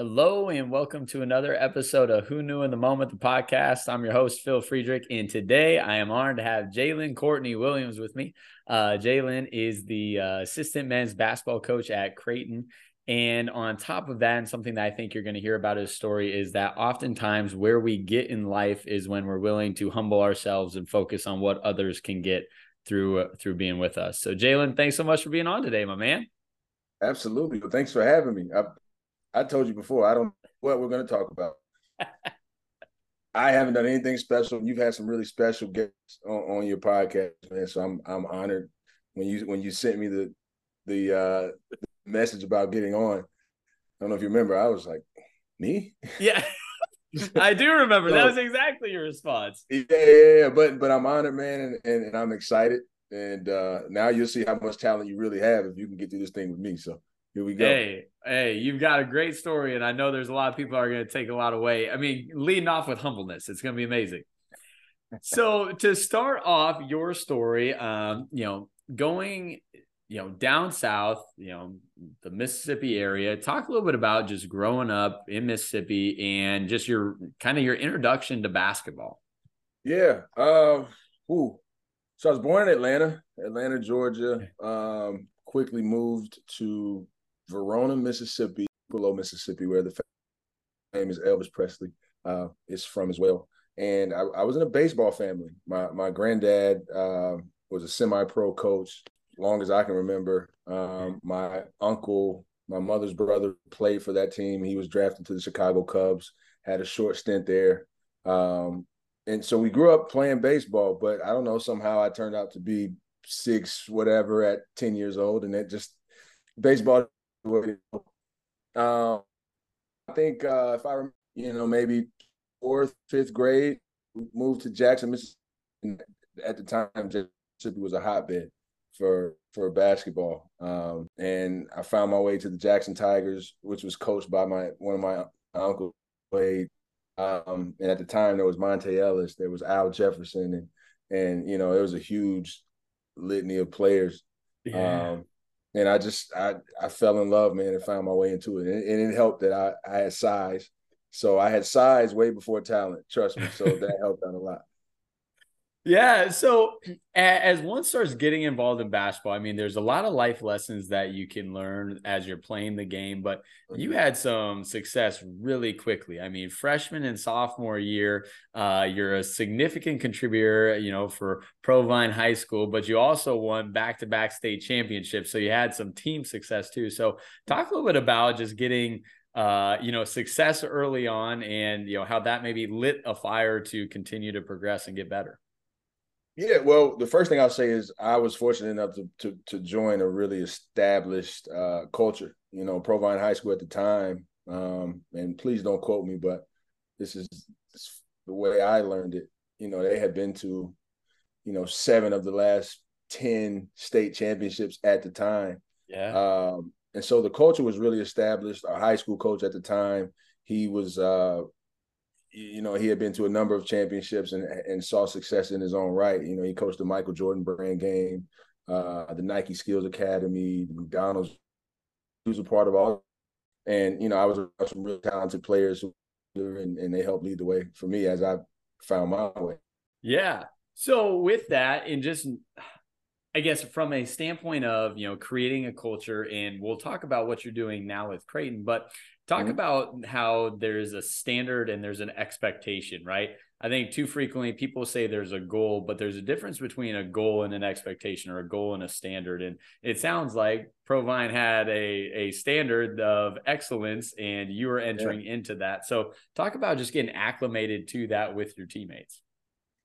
Hello and welcome to another episode of Who Knew in the Moment, the podcast. I'm your host, Phil Friedrich, and today I am honored to have Jalen Courtney Williams with me. Uh, Jalen is the uh, assistant men's basketball coach at Creighton. And on top of that, and something that I think you're going to hear about his story is that oftentimes where we get in life is when we're willing to humble ourselves and focus on what others can get through uh, through being with us. So, Jalen, thanks so much for being on today, my man. Absolutely. Well, thanks for having me. I, I told you before, I don't know what we're going to talk about. I haven't done anything special. You've had some really special guests on, on, your podcast, man. So I'm I'm honored when you when you sent me the the uh the message about getting on. I don't know if you remember. I was like, me? Yeah. I do remember. So, that was exactly your response. Yeah, yeah, yeah. But but I'm honored, man, and, and, and I'm excited. And uh now you'll see how much talent you really have if you can get through this thing with me. So here we go. Hey, hey, you've got a great story, and I know there's a lot of people are going to take a lot away. I mean, leading off with humbleness, it's going to be amazing. so to start off your story, um, you know, going, you know, down south, you know, the Mississippi area. Talk a little bit about just growing up in Mississippi and just your kind of your introduction to basketball. Yeah. Uh, ooh. So I was born in Atlanta, Atlanta, Georgia. Um, quickly moved to Verona, Mississippi, Tupelo Mississippi, where the famous Elvis Presley uh, is from as well. And I, I, was in a baseball family. My my granddad uh, was a semi-pro coach, long as I can remember. Um, my uncle, my mother's brother, played for that team. He was drafted to the Chicago Cubs. Had a short stint there. Um, and so we grew up playing baseball, but I don't know, somehow I turned out to be six, whatever, at 10 years old. And it just, baseball um, I think uh, if I remember, you know, maybe fourth, fifth grade, moved to Jackson, Mississippi. At the time, Mississippi was a hotbed for for basketball, um, and I found my way to the Jackson Tigers, which was coached by my one of my uncles. Played, um, and at the time there was Monta Ellis, there was Al Jefferson, and and you know it was a huge litany of players. Yeah. Um, and I just I I fell in love, man, and found my way into it. And, and it helped that I I had size, so I had size way before talent. Trust me, so that helped out a lot. Yeah. So as one starts getting involved in basketball, I mean, there's a lot of life lessons that you can learn as you're playing the game, but you mm-hmm. had some success really quickly. I mean, freshman and sophomore year, uh, you're a significant contributor, you know, for Provine High School, but you also won back to back state championships. So you had some team success too. So talk a little bit about just getting uh, you know, success early on and, you know, how that maybe lit a fire to continue to progress and get better. Yeah, well, the first thing I'll say is I was fortunate enough to to, to join a really established uh, culture. You know, Provine High School at the time, um, and please don't quote me, but this is, this the way I learned it. You know, they had been to, you know, seven of the last ten state championships at the time. Yeah. Um, and so the culture was really established. Our high school coach at the time, he was uh, you know, he had been to a number of championships and and saw success in his own right. You know, he coached the Michael Jordan brand game, uh, the Nike Skills Academy, McDonald's. He was a part of all, and you know, I was some real talented players, and and they helped lead the way for me as I found my way. Yeah. So with that, and just I guess from a standpoint of you know creating a culture, and we'll talk about what you're doing now with Creighton, but Talk mm-hmm. about how there's a standard and there's an expectation, right? I think too frequently people say there's a goal, but there's a difference between a goal and an expectation or a goal and a standard. And it sounds like Provine had a, a standard of excellence and you were entering yeah. into that. So talk about just getting acclimated to that with your teammates.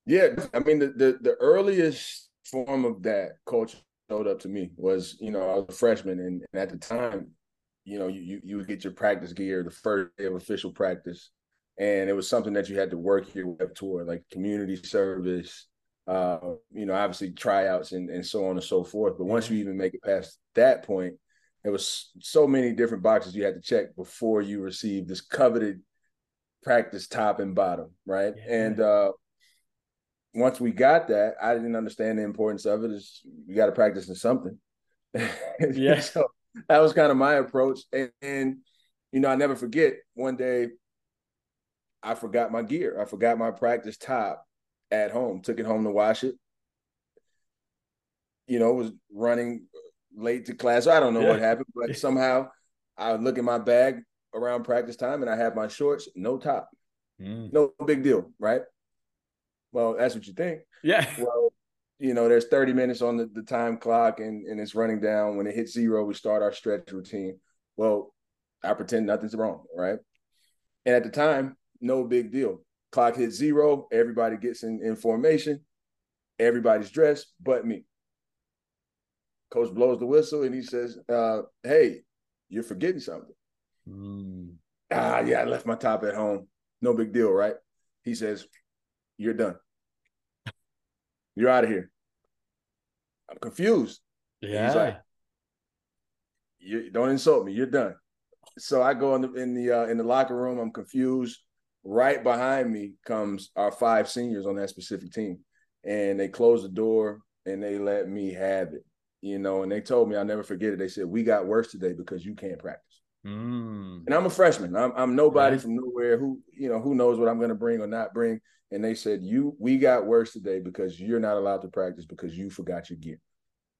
Yeah. I mean, the, the, the earliest form of that culture showed up to me was, you know, I was a freshman and, and at the time you know, you you would get your practice gear the first day of official practice, and it was something that you had to work your way up toward, like community service, uh, you know, obviously tryouts and and so on and so forth. But once you even make it past that point, there was so many different boxes you had to check before you received this coveted practice top and bottom, right? Yeah. And uh, once we got that, I didn't understand the importance of it. Is you got to practice in something. yeah. so that was kind of my approach. And, and, you know, I never forget one day I forgot my gear. I forgot my practice top at home, took it home to wash it. You know, was running late to class. I don't know yeah. what happened, but somehow I look in my bag around practice time and I have my shorts, no top. Mm. No big deal, right? Well, that's what you think. Yeah. Well, you know, there's 30 minutes on the, the time clock and, and it's running down. When it hits zero, we start our stretch routine. Well, I pretend nothing's wrong, right? And at the time, no big deal. Clock hits zero, everybody gets in, in formation, everybody's dressed but me. Coach blows the whistle and he says, uh, Hey, you're forgetting something. Mm. Ah, yeah, I left my top at home. No big deal, right? He says, You're done. You're out of here. I'm confused. Yeah. He's like, you don't insult me. You're done. So I go in the in the uh, in the locker room. I'm confused. Right behind me comes our five seniors on that specific team, and they close the door and they let me have it. You know, and they told me I'll never forget it. They said we got worse today because you can't practice. Mm. And I'm a freshman. I'm, I'm nobody right. from nowhere. Who you know who knows what I'm going to bring or not bring. And they said you we got worse today because you're not allowed to practice because you forgot your gear.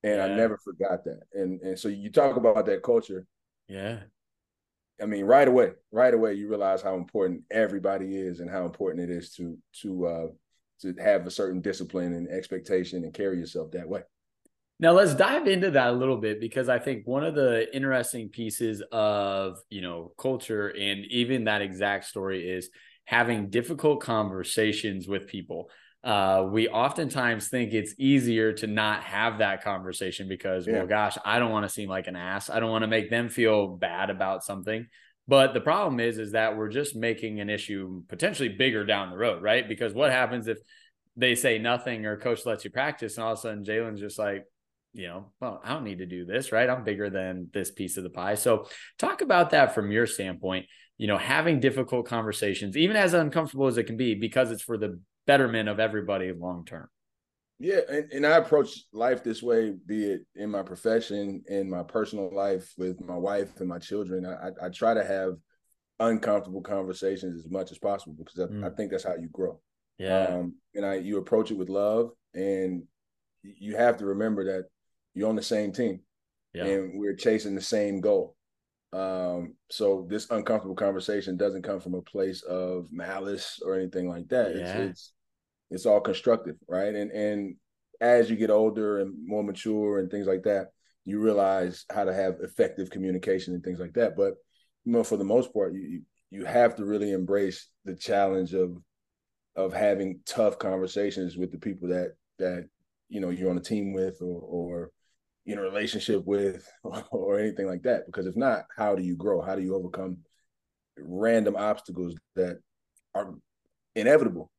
And yeah. I never forgot that. And and so you talk about that culture. Yeah. I mean, right away, right away, you realize how important everybody is and how important it is to to uh to have a certain discipline and expectation and carry yourself that way. Now let's dive into that a little bit because I think one of the interesting pieces of, you know, culture and even that exact story is having difficult conversations with people. Uh, we oftentimes think it's easier to not have that conversation because, yeah. well, gosh, I don't want to seem like an ass. I don't want to make them feel bad about something. But the problem is, is that we're just making an issue potentially bigger down the road, right? Because what happens if they say nothing or coach lets you practice and all of a sudden Jalen's just like, you know, well, I don't need to do this, right? I'm bigger than this piece of the pie. So, talk about that from your standpoint, you know, having difficult conversations, even as uncomfortable as it can be, because it's for the betterment of everybody long term. Yeah, and, and I approach life this way, be it in my profession, in my personal life with my wife and my children. I, I try to have uncomfortable conversations as much as possible because I, mm. I think that's how you grow. Yeah. Um, and I you approach it with love and you have to remember that you're on the same team yeah. and we're chasing the same goal. Um, so this uncomfortable conversation doesn't come from a place of malice or anything like that. Yeah. It's, it's it's all constructive, right? And and as you get older and more mature and things like that, you realize how to have effective communication and things like that. But you know, for the most part, you you have to really embrace the challenge of of having tough conversations with the people that that you know you're on a team with or or in a relationship with or anything like that because if not how do you grow? How do you overcome random obstacles that are inevitable?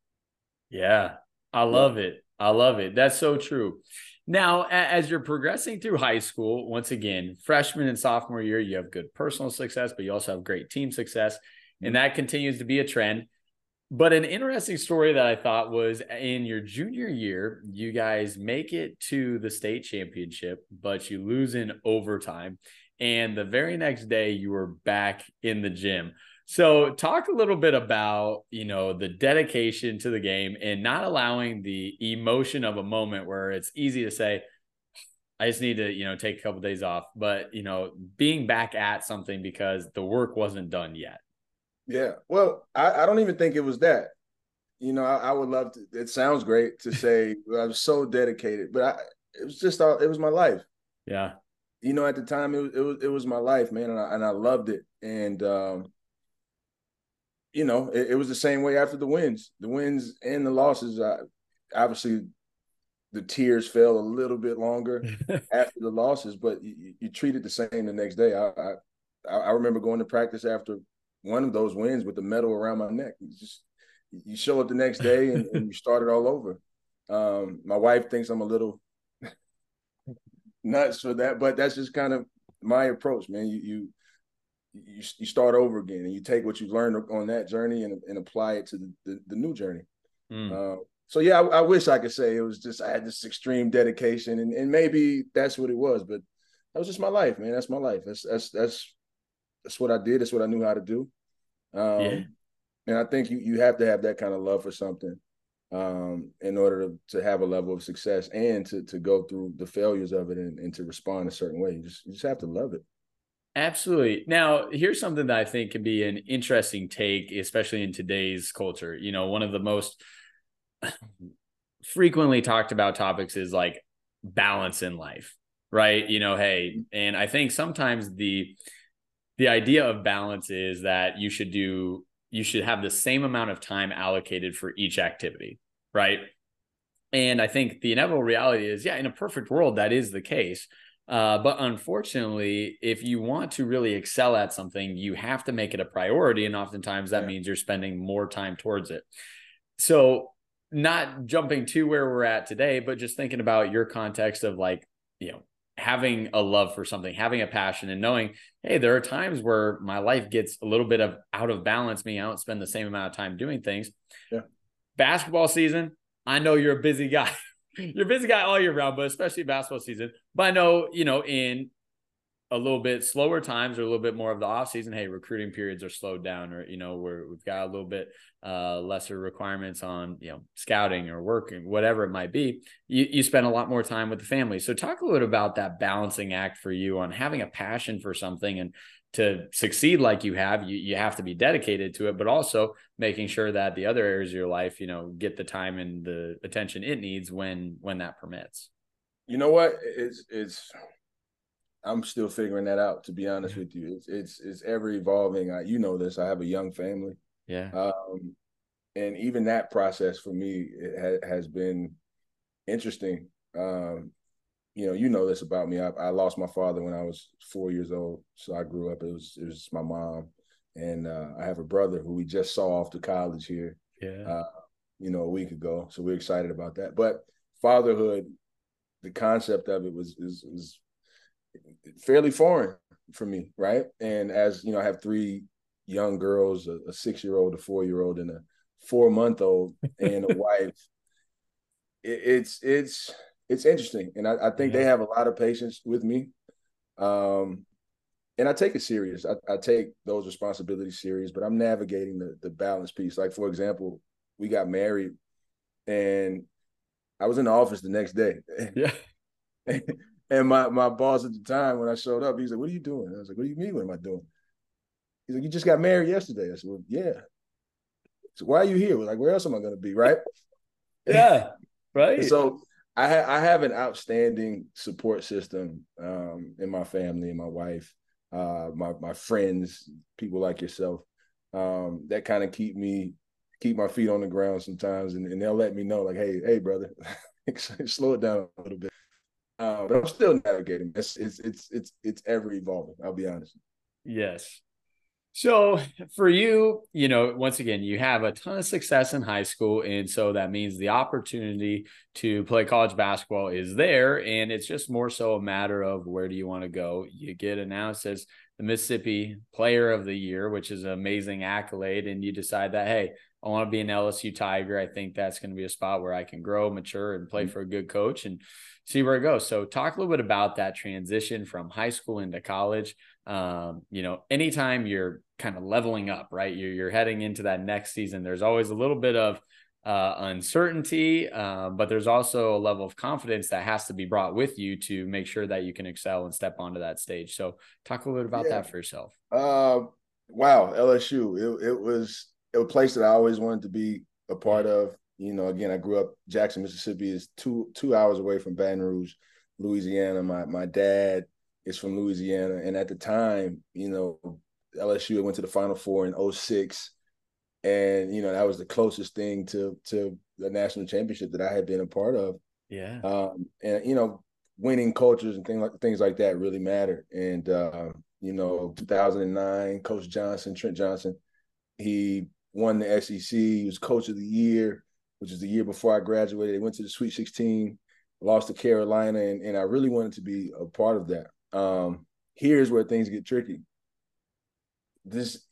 Yeah i love it. I love it. That's so true. Now as you're progressing through high school once again freshman and sophomore year you have good personal success but you also have great team success and mm-hmm. that continues to be a trend but an interesting story that I thought was uh, in your junior year, you guys make it to the state championship, but you lose in overtime. And the very next day, you were back in the gym. So, talk a little bit about, you know, the dedication to the game and not allowing the emotion of a moment where it's easy to say, I just need to, you know, take a couple of days off, but, you know, being back at something because the work wasn't done yet. Yeah. Well, I, I don't even think it was that. You know, I, I would love to. It sounds great to say I was so dedicated, but I, it was just all, it was my life. Yeah. You know, at the time it was it was it was my life, man, and I, and I loved it. And um, you know, it, it was the same way after the wins, the wins and the losses. I, obviously, the tears fell a little bit longer after the losses, but you, you treat it the same the next day. I, I I remember going to practice after one of those wins with the medal around my neck. You just you show up the next day and, and you start it all over. Um, my wife thinks I'm a little nuts for that, but that's just kind of my approach, man. You you you, you start over again and you take what you learned on that journey and, and apply it to the, the, the new journey. Mm. Uh, so yeah, I, I, wish I could say it was just I had this extreme dedication and, and maybe that's what it was, but that was just my life, man. That's my life. That's that's that's that's what I did. That's what I knew how to do. Um, yeah. And I think you you have to have that kind of love for something um, in order to, to have a level of success and to to go through the failures of it and, and to respond a certain way. You just you just have to love it. Absolutely. Now, here's something that I think can be an interesting take, especially in today's culture. You know, one of the most frequently talked about topics is like balance in life, right? You know, hey, and I think sometimes the the idea of balance is that you should do you should have the same amount of time allocated for each activity, right? And I think the inevitable reality is, yeah, in a perfect world, that is the case. Uh, but unfortunately, if you want to really excel at something, you have to make it a priority. And oftentimes that yeah. means you're spending more time towards it. So, not jumping to where we're at today, but just thinking about your context of like, you know, having a love for something, having a passion, and knowing, hey, there are times where my life gets a little bit of out of balance, me, I don't spend the same amount of time doing things. Yeah. Basketball season, I know you're a busy guy. you're a busy guy all year round, but especially basketball season. But I know, you know, in a little bit slower times or a little bit more of the off season, hey, recruiting periods are slowed down, or you know, we've got a little bit uh, lesser requirements on you know scouting or working, whatever it might be. You you spend a lot more time with the family. So talk a little bit about that balancing act for you on having a passion for something and to succeed like you have, you, you have to be dedicated to it, but also making sure that the other areas of your life, you know, get the time and the attention it needs when when that permits. You know what? It's it's I'm still figuring that out. To be honest with you, it's it's it's ever evolving. I, you know this. I have a young family. Yeah. Um, and even that process for me ha- has been interesting. Um, you know, you know this about me. I, I, lost my father when I was four years old, so I grew up. It was it was my mom, and uh, I have a brother who we just saw off to college here. Yeah. Uh, you know, a week ago, so we're excited about that. But fatherhood, the concept of it was is, is fairly foreign for me, right? And as you know, I have three young girls, a, a six year old, a four year old, and a four month old, and a wife. It, it's it's it's interesting, and I, I think yeah. they have a lot of patience with me. Um, and I take it serious. I, I, take those responsibilities serious, but I'm navigating the the balance piece. Like for example, we got married, and I was in the office the next day. Yeah. And my my boss at the time, when I showed up, he's like, "What are you doing?" I was like, "What do you mean? What am I doing?" He's like, "You just got married yesterday." I said, "Well, yeah." So why are you here? like, where else am I going to be? Right? Yeah. Right. so I ha- I have an outstanding support system um, in my family and my wife, uh, my my friends, people like yourself, um, that kind of keep me keep my feet on the ground sometimes, and, and they'll let me know like, hey, hey, brother, slow it down a little bit. Uh, but I'm still navigating. It's it's it's it's it's ever evolving. I'll be honest. Yes. So for you, you know, once again, you have a ton of success in high school, and so that means the opportunity to play college basketball is there, and it's just more so a matter of where do you want to go. You get announced as the Mississippi Player of the Year, which is an amazing accolade, and you decide that hey, I want to be an LSU Tiger. I think that's going to be a spot where I can grow, mature, and play mm-hmm. for a good coach and see where it goes. So, talk a little bit about that transition from high school into college. Um, you know, anytime you're kind of leveling up, right? You're, you're heading into that next season. There's always a little bit of uh, uncertainty, uh, but there's also a level of confidence that has to be brought with you to make sure that you can excel and step onto that stage. So, talk a little bit about yeah. that for yourself. Uh, wow, LSU. It, it was a place that I always wanted to be a part of. You know, again, I grew up Jackson, Mississippi is two two hours away from Baton Rouge, Louisiana. My my dad is from Louisiana, and at the time, you know, LSU went to the Final Four in 06. and you know that was the closest thing to to the national championship that I had been a part of. Yeah, um, and you know, winning cultures and things like things like that really matter. And uh, you know, 2009, Coach Johnson, Trent Johnson, he won the SEC. He was coach of the year, which is the year before I graduated. They went to the Sweet 16, lost to Carolina, and, and I really wanted to be a part of that. Um, here's where things get tricky. This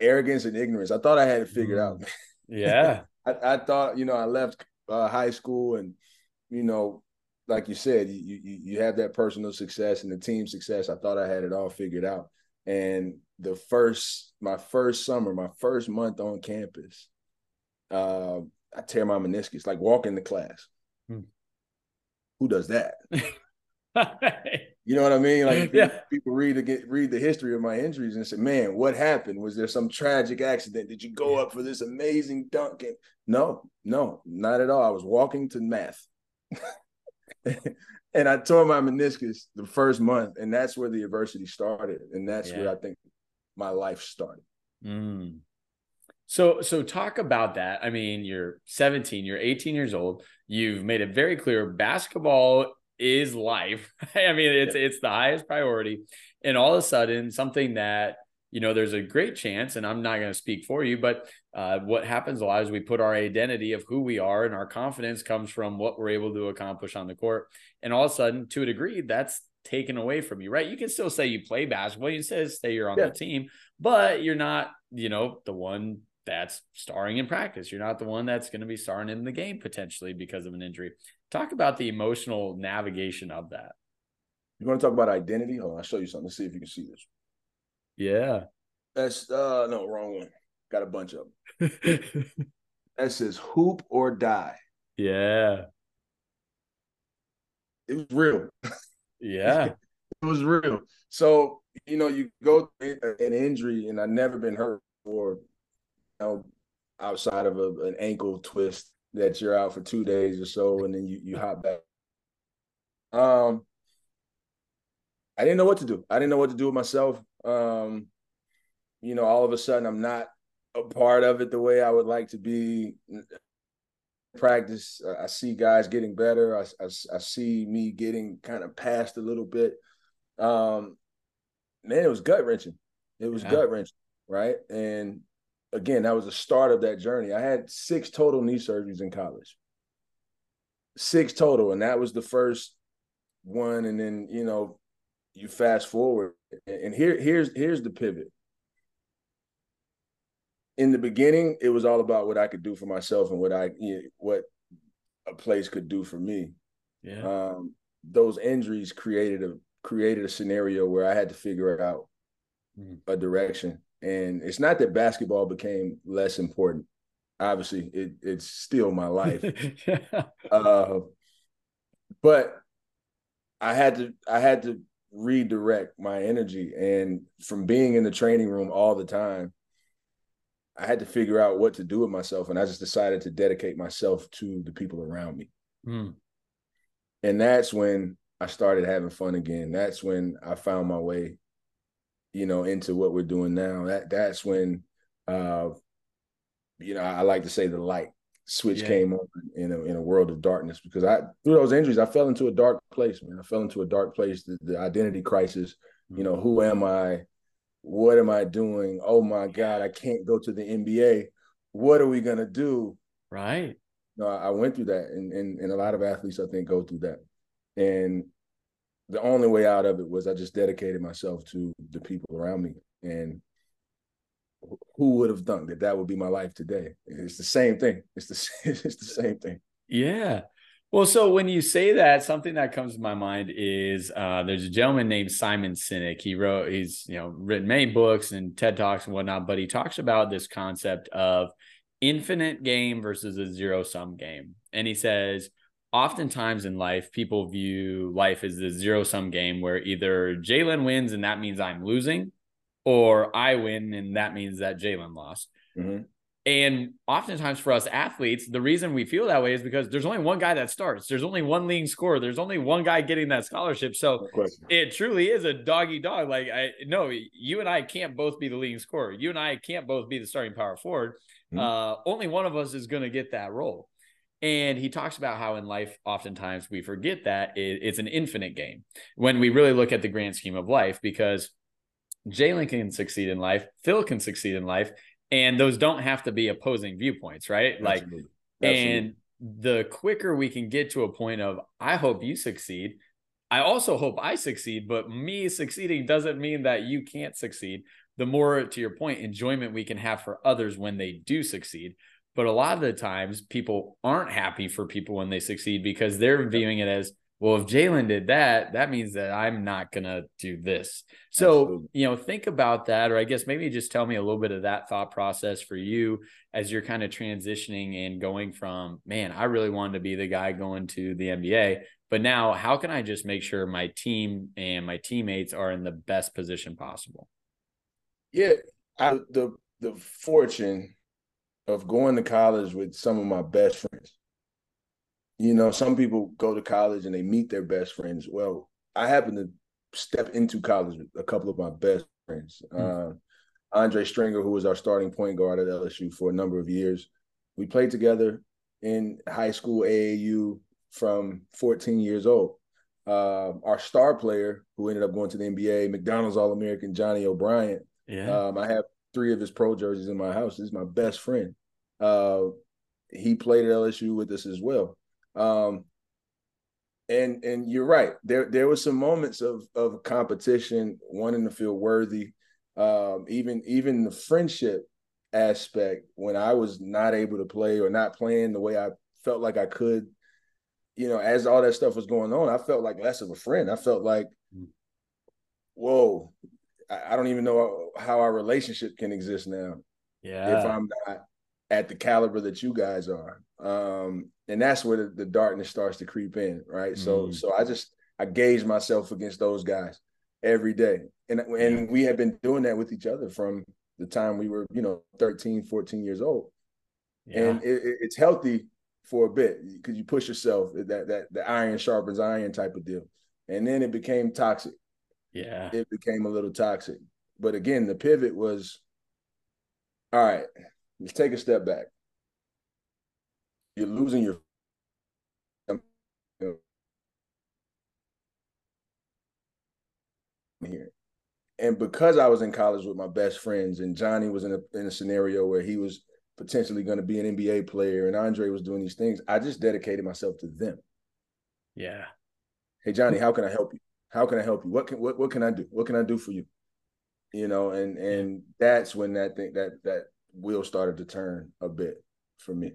arrogance and ignorance. I thought I had it figured out. Mm. Yeah. I, I, thought, you know, I left uh, high school and, you know, like you said, you, you you have that personal success and the team success. I thought I had it all figured out. And the first my first summer, my first month on campus, uh, I tear my meniscus, like walking to class. Hmm. Who does that? you know what I mean? Like yeah. people read the get read the history of my injuries and say, "Man, what happened? Was there some tragic accident? Did you go up for this amazing dunk?" And no, no, not at all. I was walking to math. and I tore my meniscus the first month, and that's where the adversity started, and that's yeah. where I think my life started. Mm. So, so talk about that. I mean, you're 17, you're 18 years old. You've made it very clear basketball is life. I mean, it's yeah. it's the highest priority, and all of a sudden, something that you know, there's a great chance, and I'm not going to speak for you, but uh, what happens a lot is we put our identity of who we are and our confidence comes from what we're able to accomplish on the court. And all of a sudden, to a degree, that's taken away from you, right? You can still say you play basketball, you can say you're on yeah. the team, but you're not, you know, the one that's starring in practice. You're not the one that's going to be starring in the game potentially because of an injury. Talk about the emotional navigation of that. You want to talk about identity? Oh, I'll show you something. Let's see if you can see this. Yeah. That's uh no, wrong one. Got a bunch of them. that says hoop or die. Yeah. It was real. Yeah. it was real. So, you know, you go through an injury and I've never been hurt before, know, outside of a, an ankle twist that you're out for two days or so and then you, you hop back. Um I didn't know what to do. I didn't know what to do with myself. Um, you know, all of a sudden I'm not a part of it the way I would like to be. Practice, I see guys getting better. I, I, I see me getting kind of past a little bit. Um, man, it was gut wrenching. It was yeah. gut wrenching, right? And again, that was the start of that journey. I had six total knee surgeries in college, six total, and that was the first one. And then you know, you fast forward, and here here's here's the pivot. In the beginning, it was all about what I could do for myself and what I what a place could do for me. Yeah. Um, those injuries created a created a scenario where I had to figure out mm. a direction. And it's not that basketball became less important. Obviously, it, it's still my life. yeah. uh, but I had to I had to redirect my energy. And from being in the training room all the time, I had to figure out what to do with myself. And I just decided to dedicate myself to the people around me. Mm. And that's when I started having fun again. That's when I found my way, you know, into what we're doing now. That that's when uh, you know, I like to say the light switch yeah. came on in a, in a world of darkness because I through those injuries I fell into a dark place man I fell into a dark place the, the identity crisis mm-hmm. you know who am I what am I doing oh my god I can't go to the NBA what are we gonna do right no I went through that and, and and a lot of athletes I think go through that and the only way out of it was I just dedicated myself to the people around me and who would have thunk that that would be my life today? It's the same thing. It's the it's the same thing. Yeah. Well, so when you say that, something that comes to my mind is uh, there's a gentleman named Simon Sinek. He wrote, he's you know written many books and TED talks and whatnot, but he talks about this concept of infinite game versus a zero sum game, and he says oftentimes in life people view life as a zero sum game where either Jalen wins and that means I'm losing, or I win and that means that Jalen lost. Mm-hmm. And oftentimes for us athletes, the reason we feel that way is because there's only one guy that starts. There's only one leading scorer. There's only one guy getting that scholarship. So it truly is a doggy dog. Like I no, you and I can't both be the leading scorer. You and I can't both be the starting power forward. Mm-hmm. Uh, only one of us is going to get that role. And he talks about how in life, oftentimes we forget that it's an infinite game when we really look at the grand scheme of life, because Jalen can succeed in life, Phil can succeed in life, and those don't have to be opposing viewpoints, right? Like, Absolutely. and the quicker we can get to a point of, I hope you succeed. I also hope I succeed, but me succeeding doesn't mean that you can't succeed. The more, to your point, enjoyment we can have for others when they do succeed. But a lot of the times, people aren't happy for people when they succeed because they're viewing it as, well, if Jalen did that, that means that I'm not gonna do this. So, Absolutely. you know, think about that, or I guess maybe just tell me a little bit of that thought process for you as you're kind of transitioning and going from, man, I really wanted to be the guy going to the NBA, but now how can I just make sure my team and my teammates are in the best position possible? Yeah, I, the the fortune of going to college with some of my best friends you know, some people go to college and they meet their best friends. Well, I happen to step into college with a couple of my best friends. Mm-hmm. Uh, Andre Stringer, who was our starting point guard at LSU for a number of years, we played together in high school AAU from 14 years old. Uh, our star player, who ended up going to the NBA, McDonald's All American Johnny O'Bryant. Yeah. Um, I have three of his pro jerseys in my house. He's my best friend. Uh, he played at LSU with us as well. Um, and and you're right. There there was some moments of of competition, wanting to feel worthy. Um, even even the friendship aspect when I was not able to play or not playing the way I felt like I could. You know, as all that stuff was going on, I felt like less of a friend. I felt like, mm. whoa, I, don't even know how our relationship can exist now. Yeah. If I'm not at the caliber that you guys are. Um, and that's where the, the, darkness starts to creep in, right? Mm. So so I just I gauge myself against those guys every day. And and we have been doing that with each other from the time we were, you know, 13, 14 years old. Yeah. And it, it's healthy for a bit because you push yourself that that the iron sharpens iron type of deal. And then it became toxic. Yeah. It became a little toxic. But again, the pivot was all right, let's take a step back. You're losing your here. And because I was in college with my best friends, and Johnny was in a in a scenario where he was potentially going to be an NBA player, and Andre was doing these things, I just dedicated myself to them. Yeah. Hey Johnny, how can I help you? How can I help you? What can what what can I do? What can I do for you? You know, and and that's when that thing that that wheel started to turn a bit for me.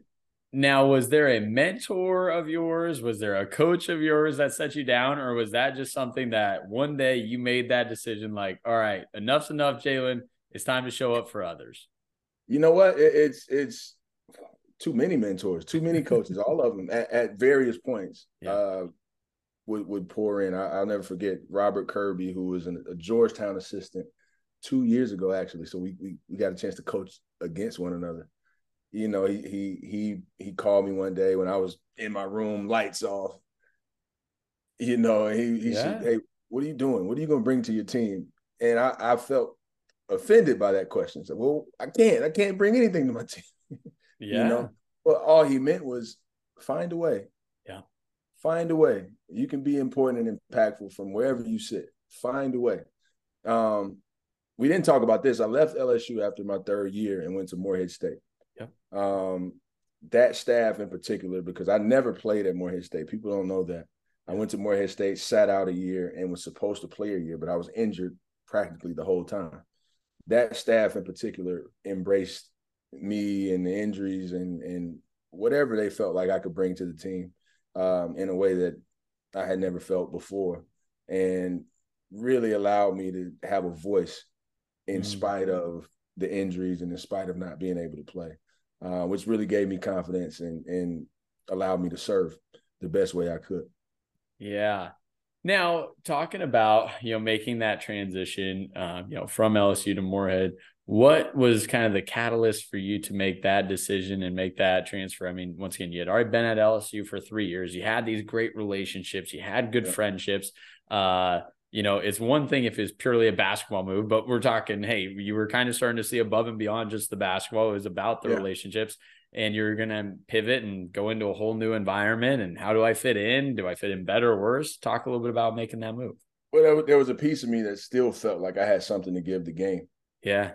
Now, was there a mentor of yours? Was there a coach of yours that set you down, or was that just something that one day you made that decision? Like, all right, enough's enough, Jalen. It's time to show up for others. You know what? it's it's too many mentors, too many coaches, all of them at, at various points. Yeah. Uh, would would pour in. I, will never forget Robert Kirby, who was an, a Georgetown assistant two years ago, actually. So we, we we got a chance to coach against one another you know, he he he he called me one day when I was in my room, lights off. You know, he he yeah. said, "Hey, what are you doing? What are you going to bring to your team?" And I, I felt offended by that question. So, well, I can't. I can't bring anything to my team. Yeah. You know, but all he meant was find a way. Find a way. You can be important and impactful from wherever you sit. Find a way. Um, we didn't talk about this. I left LSU after my third year and went to Morehead State. Yeah. Um, that staff in particular, because I never played at Morehead State. People don't know that. I went to Morehead State, sat out a year, and was supposed to play a year, but I was injured practically the whole time. That staff in particular embraced me and the injuries and and whatever they felt like I could bring to the team um, in a way that I had never felt before, and really allowed me to have a voice in mm-hmm. spite of the injuries and in spite of not being able to play uh, which really gave me confidence and and allowed me to serve the best way I could. Yeah. Now, talking about you know making that transition, um, you know, from LSU to Morehead, what was kind of the catalyst for you to make that decision and make that transfer? I mean, once again, you had already been at LSU for three years. You had these great relationships. You had good yeah. friendships. Uh, you know, it's one thing if it's purely a basketball move, but we're talking, hey, you were kind of starting to see above and beyond just the basketball. It was about the yeah. relationships, and you're going to pivot and go into a whole new environment. And how do I fit in? Do I fit in better or worse? Talk a little bit about making that move. Well, there was a piece of me that still felt like I had something to give the game. Yeah.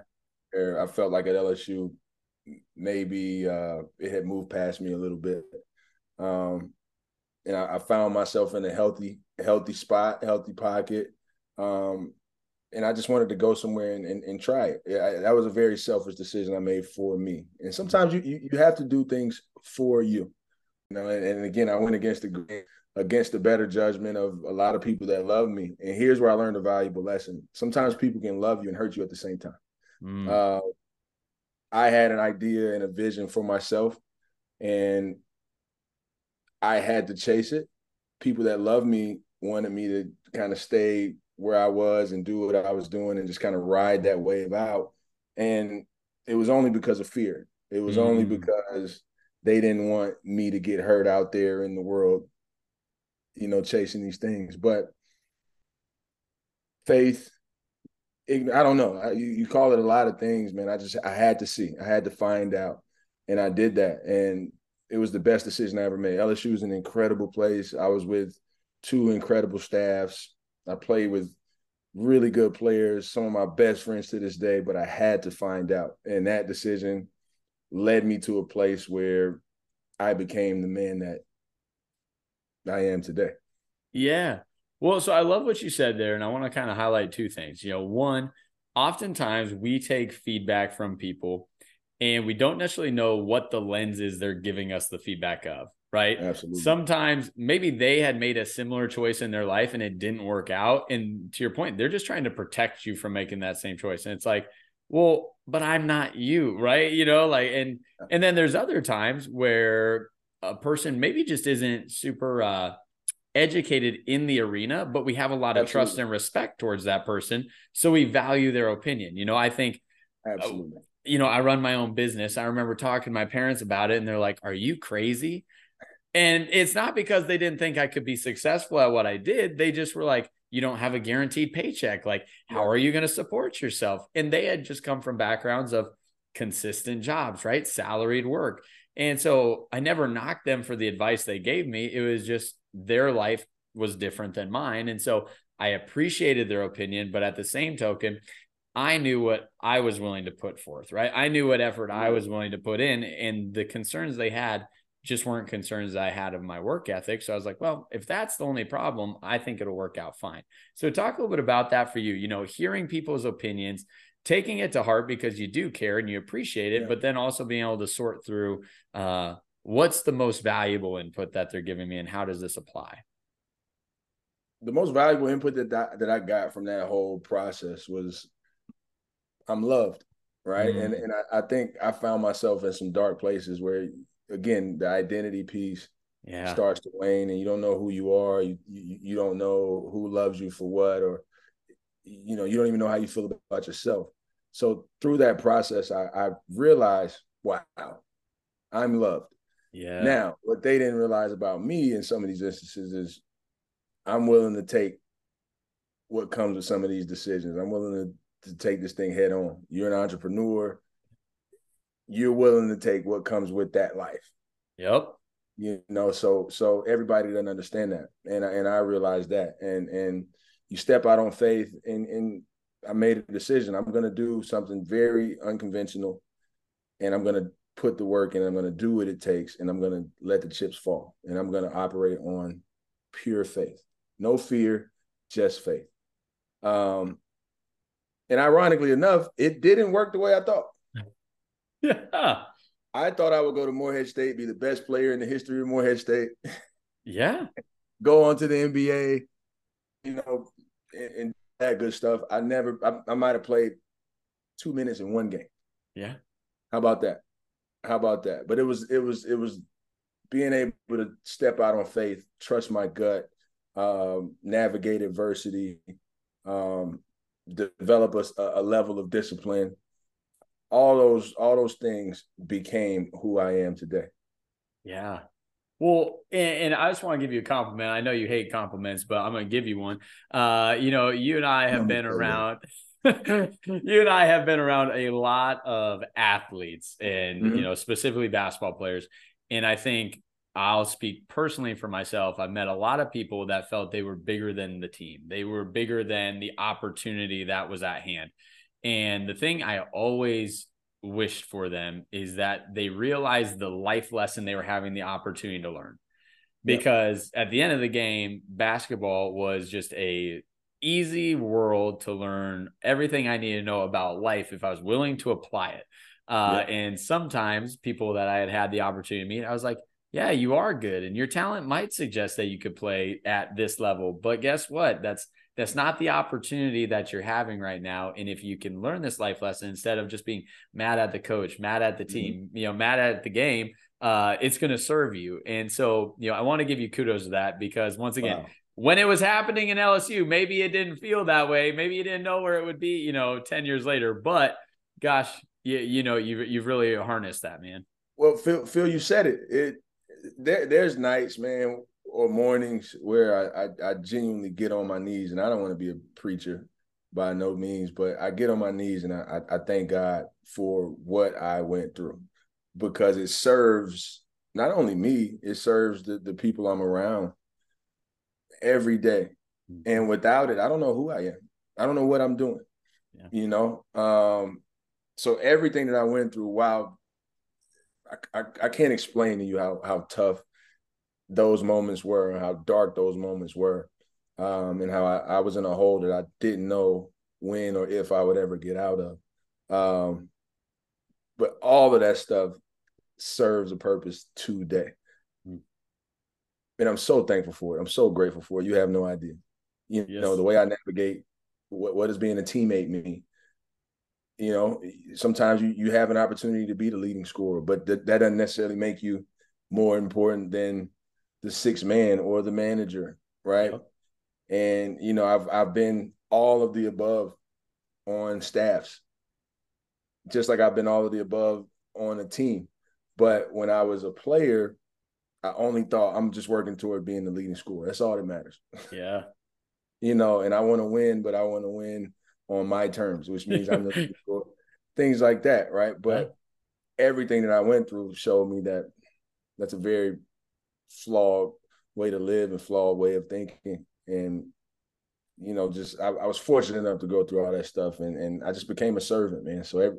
I felt like at LSU, maybe uh, it had moved past me a little bit. Um, and I, I, found myself in a healthy, healthy spot, healthy pocket. Um, and I just wanted to go somewhere and, and, and try it. I, that was a very selfish decision I made for me. And sometimes you you, you have to do things for you. You know, and, and again, I went against the against the better judgment of a lot of people that love me. And here's where I learned a valuable lesson. Sometimes people can love you and hurt you at the same time. Mm. Uh, I had an idea and a vision for myself, and I had to chase it. People that love me wanted me to kind of stay where I was and do what I was doing and just kind of ride that wave out. And it was only because of fear. It was mm. only because they didn't want me to get hurt out there in the world, you know, chasing these things. But faith, I don't know. I, you, you call it a lot of things, man. I just I had to see. I had to find out, and I did that, and it was the best decision I ever made. LSU is an incredible place. I was with two incredible staffs. I played with really good players, some of my best friends to this day, but I had to find out. And that decision led me to a place where I became the man that I am today. Yeah. Well, so I love what you said there, and I want to kind of highlight two things. You know, one, oftentimes we take feedback from people and we don't necessarily know what the lens is they're giving us the feedback of, right? Absolutely. Sometimes maybe they had made a similar choice in their life and it didn't work out. And to your point, they're just trying to protect you from making that same choice. And it's like, well, but I'm not you, right? You know, like, and, and then there's other times where a person maybe just isn't super, uh, educated in the arena, but we have a lot of Absolutely. trust and respect towards that person. So we value their opinion. You know, I think uh, Absolutely. You know, I run my own business. I remember talking to my parents about it and they're like, "Are you crazy?" And it's not because they didn't think I could be successful at what I did. They just were like, "You don't have a guaranteed paycheck. Like, how are you going to support yourself?" And they had just come from backgrounds of consistent jobs, right? Salaried work. And so I never knocked them for the advice they gave me. It was just their life was different than mine. And so I appreciated their opinion, but at the same token, I knew what I was willing to put forth, right? I knew what effort I was willing to put in, and the concerns they had just weren't concerns I had of my work ethic. So I was like, well, if that's the only problem, I think it'll work out fine. So talk a little bit about that for you. You know, hearing people's opinions, taking it to heart because you do care and you appreciate it, yeah. but then also being able to sort through uh, what's the most valuable input that they're giving me and how does this apply? The most valuable input that that that i got from that whole process was i'm loved right? Mm and and I, I, think i found myself in some dark places where again the identity piece yeah. starts to wane and you don't know who you are. You, you you don't know who loves you for what or you know you don't even know how you feel about yourself. So through that process i i realized wow i'm loved yeah. Now, what they didn't realize about me in some of these instances is I'm willing to take what comes with some of these decisions. I'm willing to, to take this thing head on. You're an entrepreneur. You're willing to take what comes with that life. Yep. You know, so so everybody doesn't understand that. And I, and I realized that. And and you step out on faith and and I made a decision. I'm gonna do something very unconventional and I'm gonna put the work in. I'm going to do what it takes, and I'm going to let the chips fall. And I'm going to operate on pure faith, no fear, just faith. Um, and ironically enough, it didn't work the way I thought. Yeah. I thought I would go to Morehead State, be the best player in the history of Morehead State. Yeah. go on to the NBA, you know, and, and that good stuff. I never, I, I might have played two minutes in one game. Yeah. How about that? How about that? But it was it was it was being able to step out on faith, trust my gut, um, navigate adversity, um, develop a, a level of discipline. All those all those things became who I am today. Yeah. Well, and, and, I just want to give you a compliment. I know you hate compliments, but I'm going to give you one. Uh, you know, you and I have been around. you and I have been around a lot of athletes and mm-hmm. you know specifically basketball players and I think I'll speak personally for myself. I've met a lot of people that felt they were bigger than the team. They were bigger than the opportunity that was at hand. And the thing I always wished for them is that they realized the life lesson they were having the opportunity to learn. Because yep. at the end of the game, basketball was just a easy world to learn everything I need to know about life if I was willing to apply it. Uh, yeah. And sometimes people that I had had the opportunity to meet, I was like, yeah, you are good and your talent might suggest that you could play at this level. But guess what? That's that's not the opportunity that you're having right now. And if you can learn this life lesson instead of just being mad at the coach, mad at the mm-hmm. team, mm-hmm. you know, mad at the game, uh, it's going to serve you. And so, you know, I want to give you kudos to that because once again, wow. When it was happening in LSU, maybe it didn't feel that way. Maybe you didn't know where it would be, you know, 10 years later. But gosh, you, you know, you've, you've really harnessed that, man. Well, Phil, Phil, you said it. It there, there's nights, man, or mornings where I, I, I genuinely get on my knees, and I don't want to be a preacher by no means, but I get on my knees and I, I thank God for what I went through because it serves not only me, it serves the, the people I'm around every day. Mm-hmm. And without it, I don't know who I am. I don't know what I'm doing. Yeah. You know? Um, so everything that I went through, wow, I, I, I can't explain to you how how tough those moments were, how dark those moments were, um, and how I, I, was in a hole that I didn't know when or if I would ever get out of. Um, but all of that stuff serves a purpose today. And I'm so thankful for it. I'm so grateful for it. You have no idea. You yes. know, the way I navigate what, what does being a teammate mean? You know, sometimes you, you have an opportunity to be the leading scorer, but th- that doesn't necessarily make you more important than the sixth man or the manager, right? And you know, I've I've been all of the above on staffs, just like I've been all of the above on a team. But when I was a player, I only thought I'm just working toward being the leading scorer. That's all that matters. Yeah. you know, and I want to win, but I want to win on my terms, which means I'm the scorer. Things like that, right? But yeah. everything that I went through showed me that that's a very flawed way to live and flawed way of thinking. And you know, just I, I, was fortunate enough to go through all that stuff, and and I just became a servant, man. So every,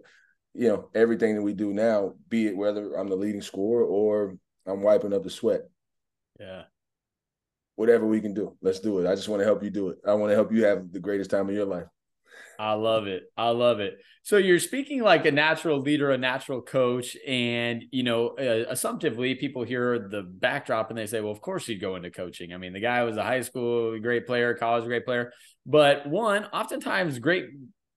you know, everything that we do now, be it whether I'm the leading scorer or I'm wiping up the sweat. Yeah. Whatever we can do, let's do it. I just want to help you do it. I want to help you have the greatest time of your life. I love it. I love it. So you're speaking like a natural leader, a natural coach, and you know, uh, assumptively, people hear the backdrop and they say, "Well, of course he'd go into coaching." I mean, the guy was a high school great player, college great player, but one, oftentimes, great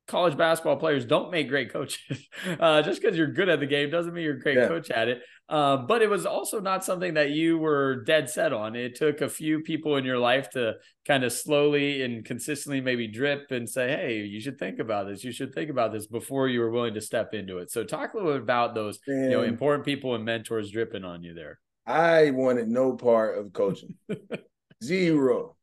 college basketball players don't make great coaches. Uh, just because you're good at the game doesn't mean you're a great yeah. coach at it. Uh, but it was also not something that you were dead set on. It took a few people in your life to kind of slowly and consistently maybe drip and say, "Hey, you should think about this. You should think about this" before you were willing to step into it. So, talk a little bit about those, you know, important people and mentors dripping on you there. I wanted no part of coaching. Zero.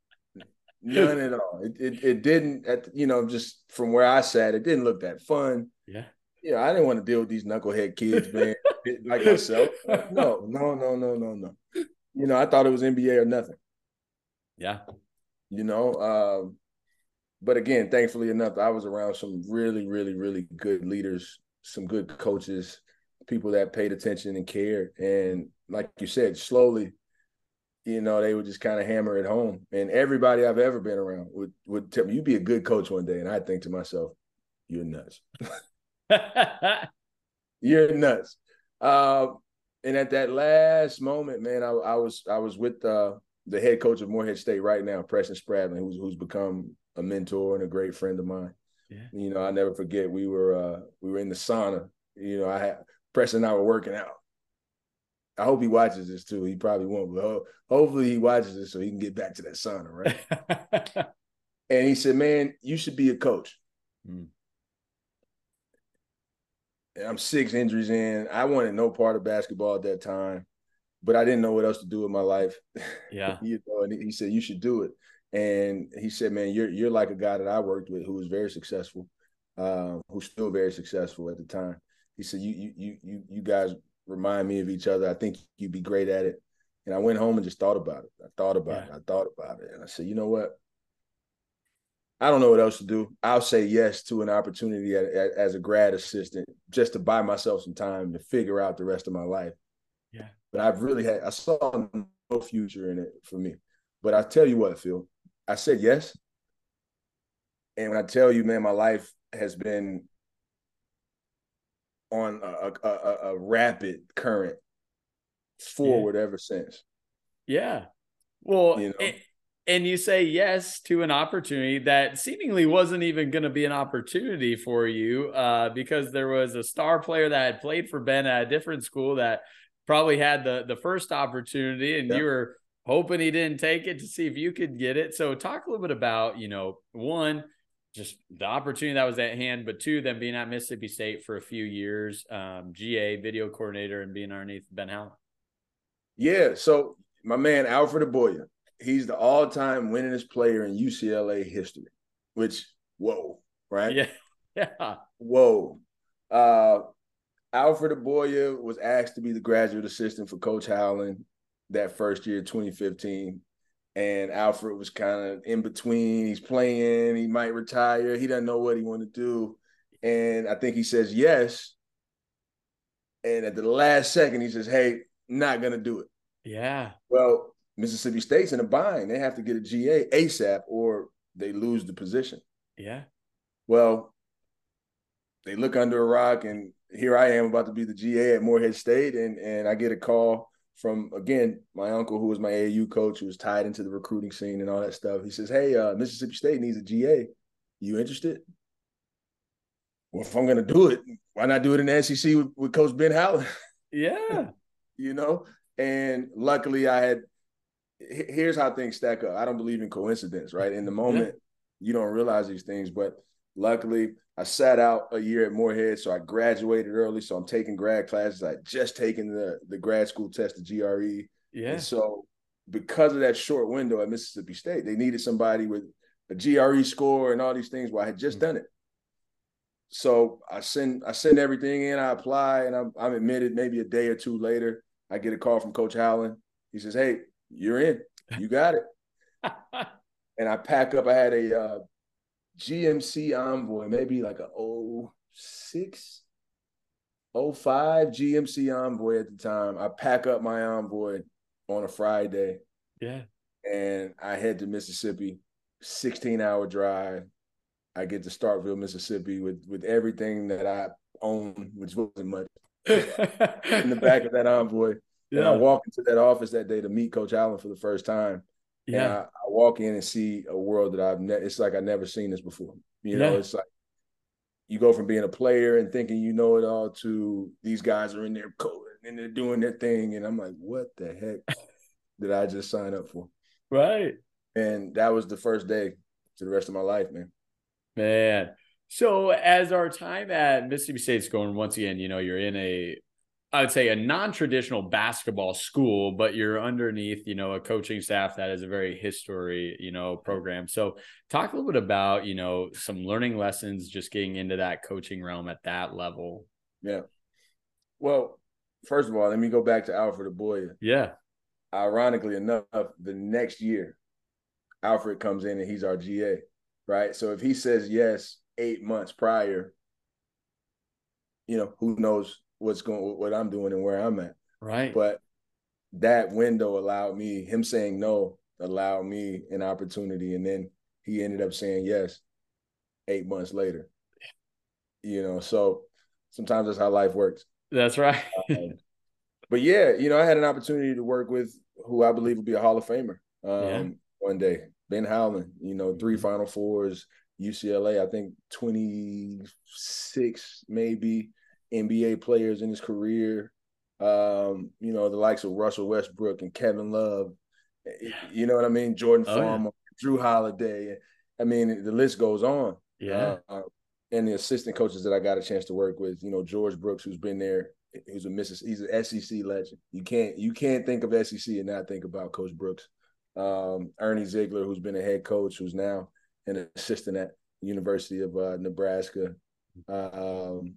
None at all. It, it it didn't at you know just from where I sat, it didn't look that fun. Yeah. Yeah, I didn't want to deal with these knucklehead kids, man, like myself. No, no, no, no, no, no. You know, I thought it was NBA or nothing. Yeah. You know, um, but again, thankfully enough, I was around some really, really, really good leaders, some good coaches, people that paid attention and cared. And like you said, slowly you know, they would just kind of hammer it home. And everybody I've ever been around would would tell me, "You'd be a good coach one day," and I think to myself, "You're nuts. You're nuts." Uh, and at that last moment, man, I, I was I was with uh, the head coach of Morehead State right now, Preston Spradlin, who's who's become a mentor and a great friend of mine. Yeah. You know, I never forget we were uh, we were in the sauna. You know, I had Preston and I were working out I hope he watches this too. He probably won't, but ho- hopefully he watches this so he can get back to that sauna, right? and he said, "Man, you should be a coach." Mm. I'm six injuries in. I wanted no part of basketball at that time, but I didn't know what else to do with my life. Yeah, you know, and he said you should do it. And he said, "Man, you're you're like a guy that I worked with who was very successful, uh, who's still very successful at the time." He said, "You you you you guys remind me of each other. I think you'd be great at it. And I went home and just thought about it. I thought about yeah. it. I thought about it. And I said, you know what? I don't know what else to do. I'll say yes to an opportunity as a grad assistant just to buy myself some time to figure out the rest of my life. Yeah. But I've really had, I saw no future in it for me. But I tell you what, Phil, I said yes. And when I tell you, man, my life has been on a, a, a, a rapid current forward yeah. ever since. Yeah. Well, you know? it, and you say yes to an opportunity that seemingly wasn't even going to be an opportunity for you uh, because there was a star player that had played for Ben at a different school that probably had the the first opportunity and yeah. you were hoping he didn't take it to see if you could get it. So talk a little bit about, you know, one, just the opportunity that was at hand, but two, them being at Mississippi State for a few years, um, GA video coordinator and being underneath Ben Howland. Yeah. So my man Alfred Aboya, he's the all-time winningest player in UCLA history, which whoa, right? Yeah. Yeah. Whoa. Uh Alfred Aboya was asked to be the graduate assistant for Coach Howland that first year, 2015. And Alfred was kind of in between. He's playing, he might retire, he doesn't know what he want to do. And I think he says yes. And at the last second, he says, Hey, not gonna do it. Yeah. Well, Mississippi State's in a bind. They have to get a GA ASAP or they lose the position. Yeah. Well, they look under a rock, and here I am about to be the GA at Morehead State, and and I get a call from again my uncle who was my AAU coach, who was tied into the recruiting scene and all that stuff. He says, "Hey, uh, Mississippi State needs a GA. You interested?" Well, if I'm gonna do it, why not do it in the SEC with, with Coach Ben Howland? Yeah, you know. And luckily, I had here's how things stack up. I don't believe in coincidence, right? In the moment, yeah. you don't realize these things, but luckily, I sat out a year at Morehead, so I graduated early. So I'm taking grad classes. I just taken the the grad school test, the GRE. Yeah. And so because of that short window at Mississippi State, they needed somebody with a GRE score and all these things. Well, I had just mm-hmm. done it. So I send I send everything in. I apply, and I'm, I'm admitted. Maybe a day or two later, I get a call from Coach Howland. He says, "Hey, you're in. You got it. and I pack up. I had a uh, GMC Envoy, maybe like a 06, 05 GMC Envoy at the time. I pack up my Envoy on a Friday. Yeah. And I head to Mississippi, 16 hour drive. I get to Starkville, Mississippi with with everything that I own, which wasn't much, in the back of that Envoy. Yeah. And I walk into that office that day to meet Coach Allen for the first time. Yeah. I, I, walk in and see a world that I've never, it's like I've never seen this before. You know, yeah. it's like you go from being a player and thinking you know it all to these guys are in their coding and they're doing their thing. And I'm like, what the heck did I just sign up for? Right. And that was the first day to the rest of my life, man. Man. So as our time at Mississippi State's going, once again, you know, you're in a I would say a non-traditional basketball school, but you're underneath, you know, a coaching staff that is a very history, you know, program. So talk a little bit about, you know, some learning lessons just getting into that coaching realm at that level. Yeah. Well, first of all, let me go back to Alfred Aboya. Yeah. Ironically enough, the next year, Alfred comes in and he's our GA, right? So if he says yes eight months prior, you know, who knows what's going what I'm doing and where I'm at. Right. But that window allowed me, him saying no allowed me an opportunity. And then he ended up saying yes eight months later. You know, so sometimes that's how life works. That's right. um, but yeah, you know, I had an opportunity to work with who I believe will be a Hall of Famer um, yeah. one day. Ben Howland, you know, three mm-hmm. Final Fours, UCLA, I think 26 maybe. NBA players in his career. Um, you know, the likes of Russell Westbrook and Kevin Love. You know what I mean? Jordan oh, Farmar, yeah. Jrue Holiday. I mean, the list goes on. Yeah. Uh, and the assistant coaches that I got a chance to work with, you know, George Brooks, who's been there, who's a Mrs. He's an SEC legend. You can't you can't think of SEC and not think about Coach Brooks. Um, Ernie Zeigler, who's been a head coach, who's now an assistant at University of uh, Nebraska. Um,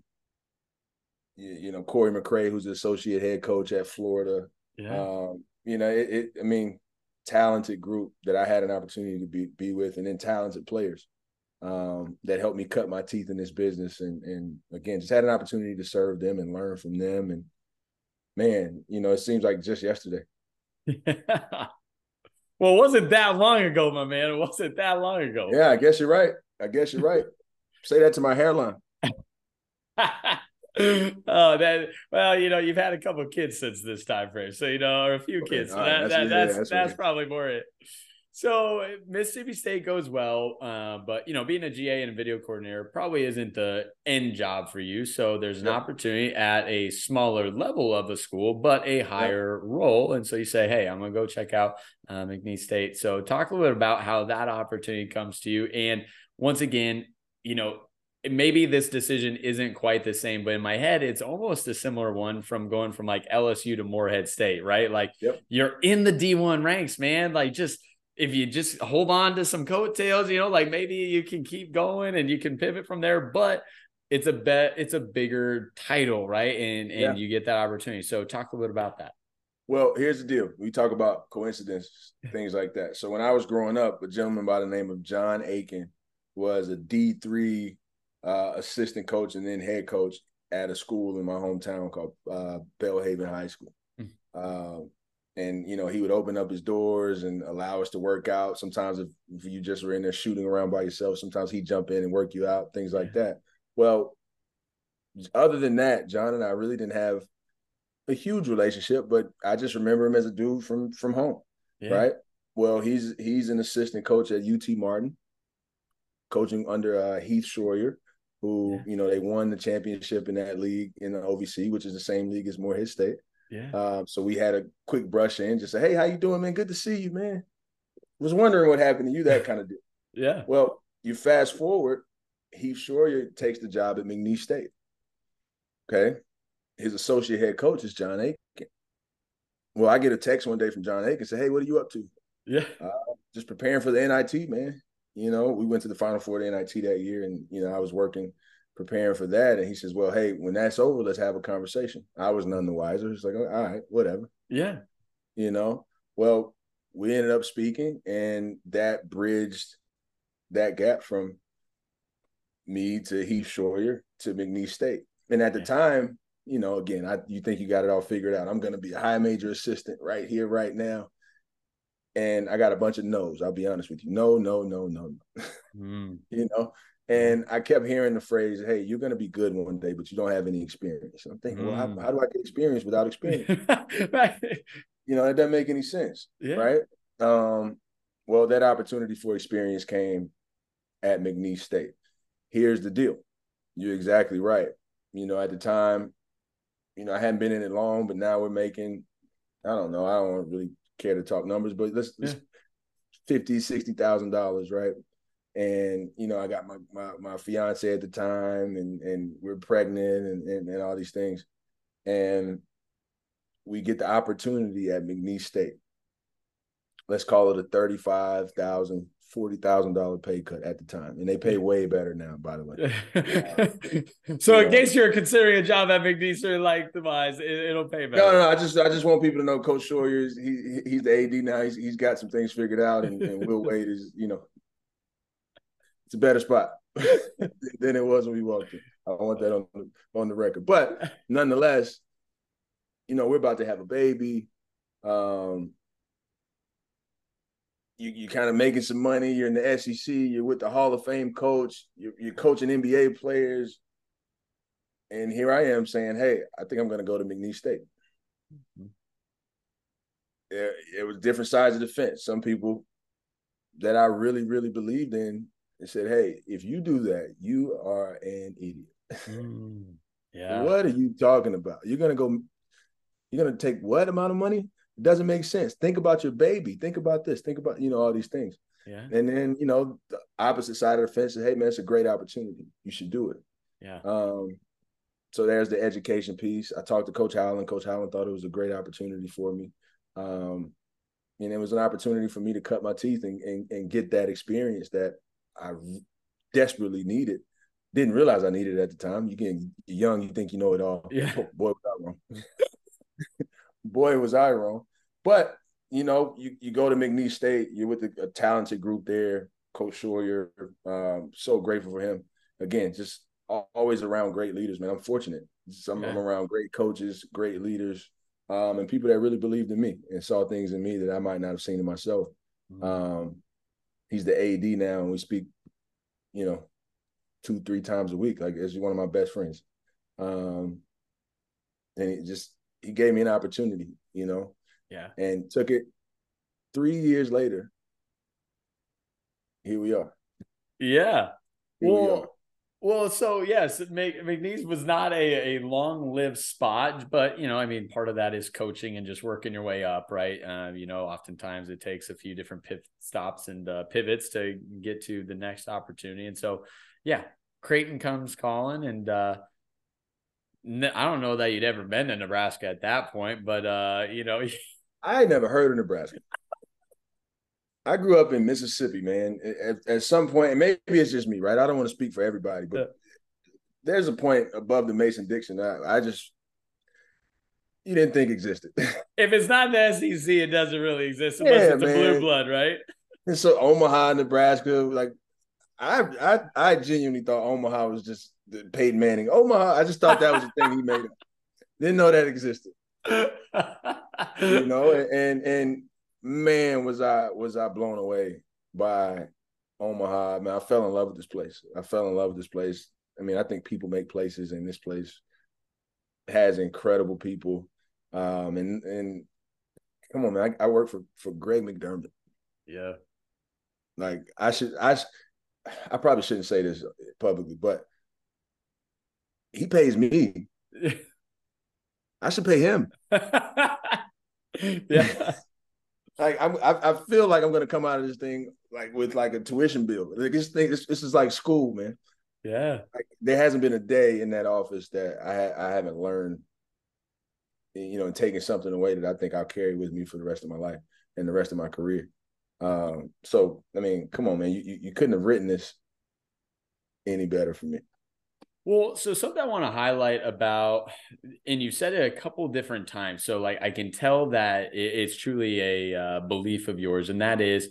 you know Korey McCray, who's the associate head coach at Florida. Yeah. Um, you know, it, it, I mean, talented group that I had an opportunity to be be with, and then talented players um, that helped me cut my teeth in this business, and and again, just had an opportunity to serve them and learn from them. And man, you know, it seems like just yesterday. Yeah. Well, it wasn't that long ago, my man. It wasn't that long ago. Yeah, I guess you're right. I guess you're right. Say that to my hairline. oh, that well, you know, you've had a couple kids since this time frame, so you know, or a few kids. So that, that's that, that's, that's, that's probably more it. So Mississippi State goes well, uh, but you know, being a GA and a video coordinator probably isn't the end job for you. So there's an yep. opportunity at a smaller level of a school, but a higher yep. role. And so you say, "Hey, I'm to go check out uh, McNeese State." So talk a little bit about how that opportunity comes to you. And once again, you know, maybe this decision isn't quite the same, but in my head, it's almost a similar one from going from like LSU to Morehead State, right? Like yep. you're in the D1 ranks, man. Like just if you just hold on to some coattails, you know, like maybe you can keep going and you can pivot from there, but it's a bet it's a bigger title, right? And and yeah. you get that opportunity. So talk a little bit about that. Well, here's the deal. We talk about coincidences, things like that. So when I was growing up, a gentleman by the name of John Aiken was a D3 uh, assistant coach and then head coach at a school in my hometown called uh, Belhaven High School. Mm-hmm and you know he would open up his doors and allow us to work out. Sometimes if, if you just were in there shooting around by yourself sometimes he'd jump in and work you out things like that. Well other than that john and i really didn't have a huge relationship but i just remember him as a dude from from home yeah. right? Well he's he's an assistant coach at ut martin coaching under uh, heath schroyer who yeah. you know they won the championship in that league in the ovc which is the same league as morehead state yeah. Um, so we had a quick brush in, just say, "Hey, how you doing, man? Good to see you, man." Was wondering what happened to you, that kind of deal. yeah. Well, you fast forward, Heath Schroyer takes the job at McNeese State. Okay, his associate head coach is John Aiken. Well, I get a text one day from John Aiken, say, "Hey, what are you up to?" Yeah, uh, just preparing for the NIT, man. You know, we went to the Final Four the NIT that year, and you know, I was working preparing for that. And he says, Well, hey, when that's over, let's have a conversation. I was none the wiser. He's like, oh, All right, whatever. Yeah. You know, well, we ended up speaking, and that bridged that gap from me to Heath Schroyer to McNeese State. And at the yeah. time, you know, again, I you think you got it all figured out. I'm going to be a high major assistant right here, right now. And I got a bunch of no's. I'll be honest with you. No, no, no, no, no. Mm. you know, and I kept hearing the phrase, "Hey, you're going to be good one day, but you don't have any experience." I'm thinking, mm. well, how, mm. how, do I get experience without experience? right. You know, it doesn't make any sense, yeah. right? Um, well, that opportunity for experience came at McNeese State. Here's the deal: you're exactly right. You know, at the time, you know, I hadn't been in it long, but now we're making. I don't know. I don't really care to talk numbers, but let's, yeah. let's fifty, sixty thousand dollars, right? and you know I got my my, my fiance at the time, and and we're pregnant, and, and and all these things, and we get the opportunity at McNeese State. Let's call it a thirty-five thousand, forty thousand dollar pay cut at the time, and they pay way better now. By the way, uh, so in know. case you're considering a job at McNeese or like demise, it, will pay better. No, no, no, I just I just want people to know Coach Schroyer is he he's the AD now. He's he's got some things figured out, and, and Will Wade is you know it's a better spot than it was when we walked in. I want that on the, on the record. But nonetheless, you know, we're about to have a baby. Um, you you kind of making some money. You're in the SEC. You're with the Hall of Fame coach. You're, you're coaching NBA players. And here I am saying, "Hey, I think I'm going to go to McNeese State." Mm-hmm. It, it was different sides of the fence. Some people that I really, really believed in and said, "Hey, if you do that, you are an idiot." Mm, yeah. what are you talking about? You're gonna go. You're gonna take what amount of money? It doesn't make sense. Think about your baby. Think about this. Think about you know all these things. Yeah. And then you know the opposite side of the fence is, hey man, it's a great opportunity. You should do it. Yeah. Um. So there's the education piece. I talked to Coach Howland. Coach Howland thought it was a great opportunity for me. Um, and it was an opportunity for me to cut my teeth and, and, and get that experience that I desperately needed. Didn't realize I needed it at the time. You get young, you think you know it all. Yeah. Oh, boy, was I wrong. Boy, was I wrong. But you know, you, you go to McNeese State, you're with a, a talented group there. Coach Schroyer, um, so grateful for him. Again, just always around great leaders, man. I'm fortunate. Some yeah. I'm around great coaches, great leaders, um, and people that really believed in me and saw things in me that I might not have seen in myself. Mm-hmm. Um, he's the AD now, and we speak, you know, two three times a week. Like as one of my best friends. Um, and he just he gave me an opportunity, you know. Yeah. And took it three years later. Here we are. Yeah. Here well, we are. well, so yes, McNeese was not a, a long lived spot, but you know, I mean, part of that is coaching and just working your way up, right? Uh, you know, oftentimes it takes a few different pivot stops and uh, pivots to get to the next opportunity. And so, yeah, Creighton comes calling, and uh, I don't know that you'd ever been to Nebraska at that point, but uh, you know, I had never heard of Nebraska. I grew up in Mississippi, man. At, at, some point, and maybe it's just me, right? I don't want to speak for everybody, but yeah. there's a point above the Mason Dixon that I just you didn't think existed. if it's not the SEC, it doesn't really exist unless yeah, it's a blue blood, right? And so Omaha, Nebraska, like I I I genuinely thought Omaha was just Peyton Manning. Omaha, I just thought that was a thing he made up. Didn't know that existed. you know, and and man, was I was I blown away by Omaha. I mean, I fell in love with this place. I fell in love with this place. I mean, I think people make places, and this place has incredible people. Um, and and come on, man, I, I work for for Greg McDermott. Yeah, like I should I I probably shouldn't say this publicly, but he pays me. I should pay him. yeah. like I'm, I, I feel like I'm going to come out of this thing like with like a tuition bill. Like this thing, this, this is like school, man. Yeah. Like, there hasn't been a day in that office that I I haven't learned, you know, and taken something away that I think I'll carry with me for the rest of my life and the rest of my career. Um, so I mean, come on, man, you you couldn't have written this any better for me. Well, so something I want to highlight about, and you said it a couple different times. So, like, I can tell that it's truly a uh, belief of yours, and that is,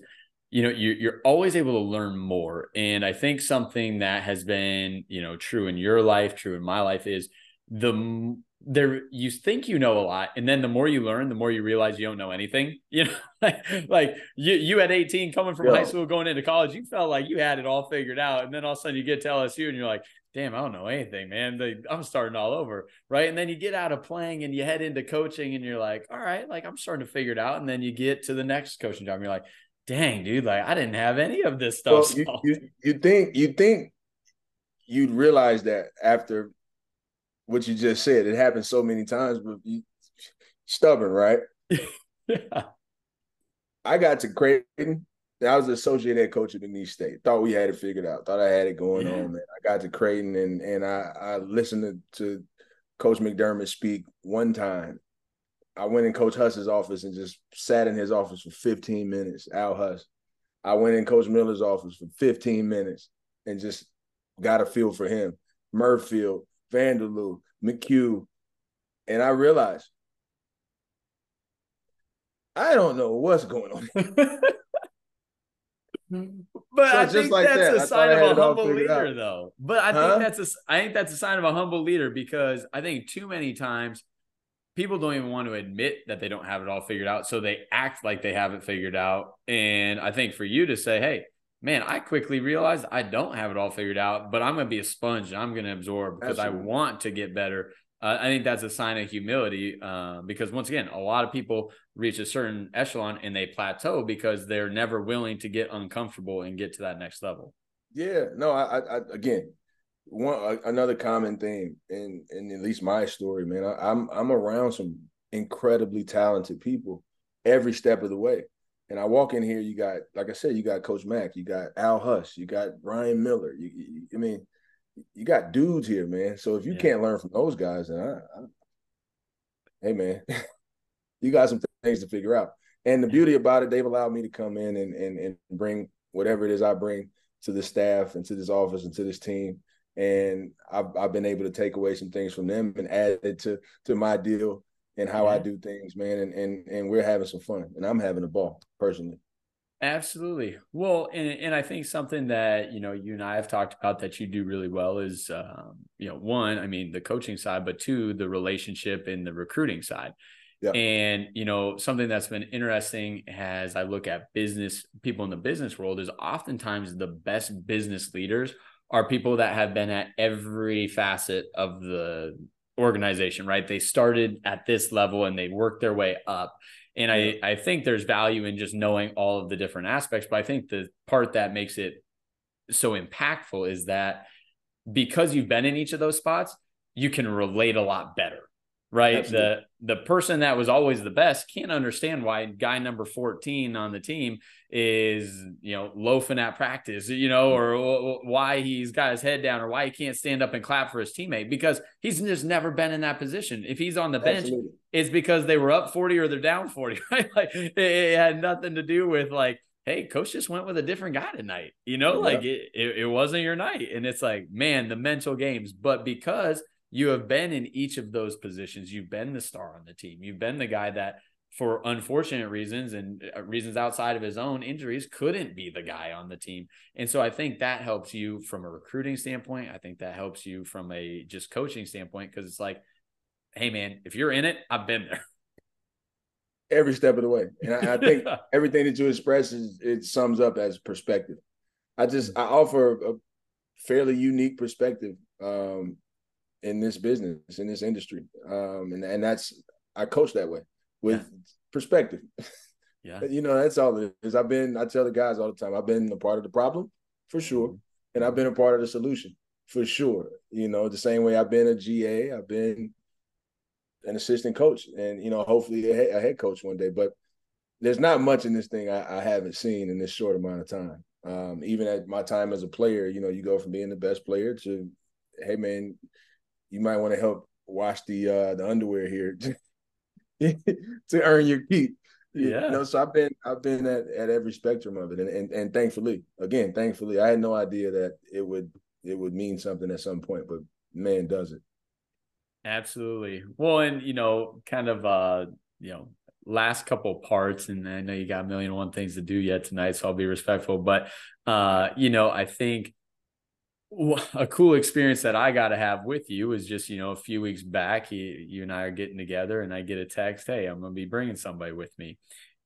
you know, you're, you're always able to learn more. And I think something that has been, you know, true in your life, true in my life is the there you think you know a lot and then the more you learn the more you realize you don't know anything you know like, like you you at 18 coming from high school going into college you felt like you had it all figured out and then all of a sudden you get to lsu and you're like damn, I don't know anything, man. I'm starting all over. Right. And then you get out of playing and you head into coaching and you're like, all right, like I'm starting to figure it out. And then you get to the next coaching job and you're like, dang, dude, like I didn't have any of this stuff. Well, you, you, you think, you think you'd realize that after what you just said, it happened so many times, but you stubborn, right? yeah. I got to Creighton I was the associate head coach at McNeese State. Thought we had it figured out. Thought I had it going yeah. on, man. I got to Creighton and and I I listened to, to Coach McDermott speak one time. I went in Coach Huss's office and just sat in his office for 15 minutes. Al Huss. I went in Coach Miller's office for 15 minutes and just got a feel for him. Merfeld, Vanderloo, McHugh. And I realized I don't know what's going on. But so I think like that's that. a sign of a humble leader, though. But I huh? think that's a I think that's a sign of a humble leader because I think too many times people don't even want to admit that they don't have it all figured out, so they act like they have it figured out. And I think for you to say, "Hey, man, I quickly realized I don't have it all figured out, but I'm going to be a sponge and I'm going to absorb because Absolutely. I want to get better." Uh, I think that's a sign of humility uh, because once again, a lot of people reach a certain echelon and they plateau because they're never willing to get uncomfortable and get to that next level. Yeah, no, I, I again, one another common theme in in at least my story, man. I, I'm I'm around some incredibly talented people every step of the way. And I walk in here, you got, like I said, you got Coach Mack, you got Al Huss, you got Ryan Miller. You, you I mean, you got dudes here, man. So if you yeah. can't learn from those guys, then I, I hey man, you got some things to figure out. And the beauty about it, they've allowed me to come in and and and bring whatever it is I bring to the staff and to this office and to this team. And I've I've been able to take away some things from them and add it to to my deal and how yeah. I do things, man. And and and we're having some fun, and I'm having a ball personally. Absolutely. Well, and, and I think something that, you know, you and I have talked about that you do really well is, um, you know, one, I mean, the coaching side, but two, the relationship and the recruiting side. Yeah. And, you know, something that's been interesting as I look at business, people in the business world is oftentimes the best business leaders are people that have been at every facet of the organization, right? They started at this level and they worked their way up. And I, I think there's value in just knowing all of the different aspects. But I think the part that makes it so impactful is that because you've been in each of those spots, you can relate a lot better right? Absolutely. The the person that was always the best can't understand why guy number 14 on the team is, you know, loafing at practice, you know, mm-hmm. or why he's got his head down or why he can't stand up and clap for his teammate because he's just never been in that position. If he's on the bench, Absolutely. it's because they were up 40 or they're down 40, right? Like it, it had nothing to do with like hey, coach just went with a different guy tonight. You know, yeah. like it, it, it, wasn't your night. And it's like, man, the mental games. But because you have been in each of those positions. You've been the star on the team. You've been the guy that, for unfortunate reasons and uh, reasons outside of his own injuries, couldn't be the guy on the team. And so I think that helps you from a recruiting standpoint. I think that helps you from a just coaching standpoint because it's like, hey, man, if you're in it, I've been there. Every step of the way. And I, I think everything that you express is it sums up as perspective. I just I offer a fairly unique perspective um, in this business in this industry. Um and and that's i coach that way with yeah. perspective. Yeah. You know that's all it is. I've been i tell the guys all the time i've been a part of the problem for sure. Mm-hmm. and i've been a part of the solution for sure. You know the same way i've been a ga i've been an assistant coach and you know hopefully a, head coach one day. But there's not much in this thing I, I haven't seen in this short amount of time. Um, even at my time as a player you know you go from being the best player to hey man you might want to help wash the uh the underwear here to earn your keep. Yeah. You know, so I've been I've been at, at every spectrum of it. And, and and thankfully, again, thankfully, I had no idea that it would it would mean something at some point, but man does it. Absolutely. Well, and you know, kind of uh, you know, last couple parts, and I know you got a million one things to do yet tonight, so I'll be respectful. But uh, you know, I think a cool experience that I got to have with you is just, you know, a few weeks back, you, you and I are getting together and I get a text, Hey, I'm going to be bringing somebody with me.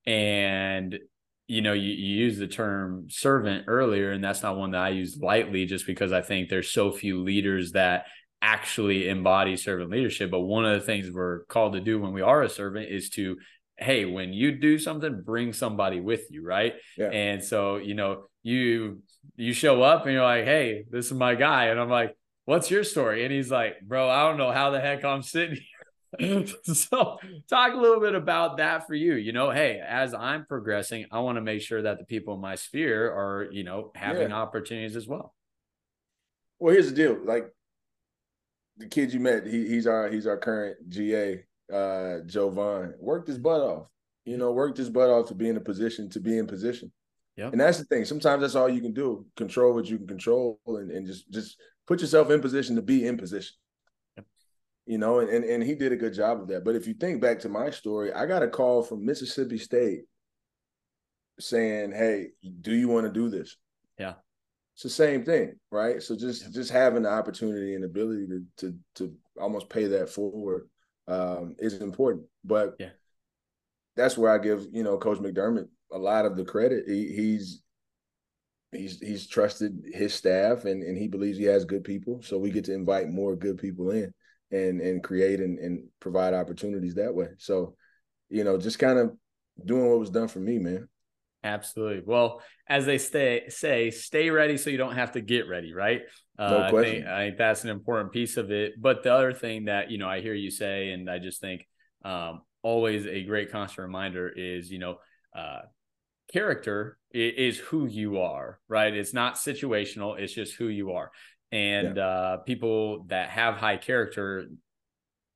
And, you know, you, you use the term servant earlier, and that's not one that I use lightly just because I think there's so few leaders that actually embody servant leadership. But one of the things we're called to do when we are a servant is to hey, when you do something, bring somebody with you, right? Yeah. And so, you know, you you show up and you're like, hey, this is my guy. And I'm like, what's your story? And he's like, bro, I don't know how the heck I'm sitting here. so talk a little bit about that for you. You know, hey, as I'm progressing, I want to make sure that the people in my sphere are, you know, having yeah. opportunities as well. Well, here's the deal. Like the kid you met, he, he's our he's our current GA uh Joe Vaughn worked his butt off. You know, worked his butt off to be in a position to be in position. Yeah. And that's the thing. Sometimes that's all you can do. Control what you can control and, and just just put yourself in position to be in position. Yep. You know, and, and and he did a good job of that. But if you think back to my story, I got a call from Mississippi State saying, Hey, do you want to do this? Yeah. It's the same thing, right? So just yep. just having the opportunity and ability to to to almost pay that forward um, is important. But yeah, that's where I give you know Coach McDermott a lot of the credit. He, he's he's he's trusted his staff and and he believes he has good people. So we get to invite more good people in and and create and, and provide opportunities that way. So you know, just kind of doing what was done for me, man. Absolutely. Well, as they stay say, stay ready so you don't have to get ready, right? Uh, no question. I think, I think that's an important piece of it. But the other thing that you know I hear you say, and I just think um, always a great constant reminder is you know uh, character is, who you are, right? It's not situational. It's just who you are. And yeah. uh, people that have high character,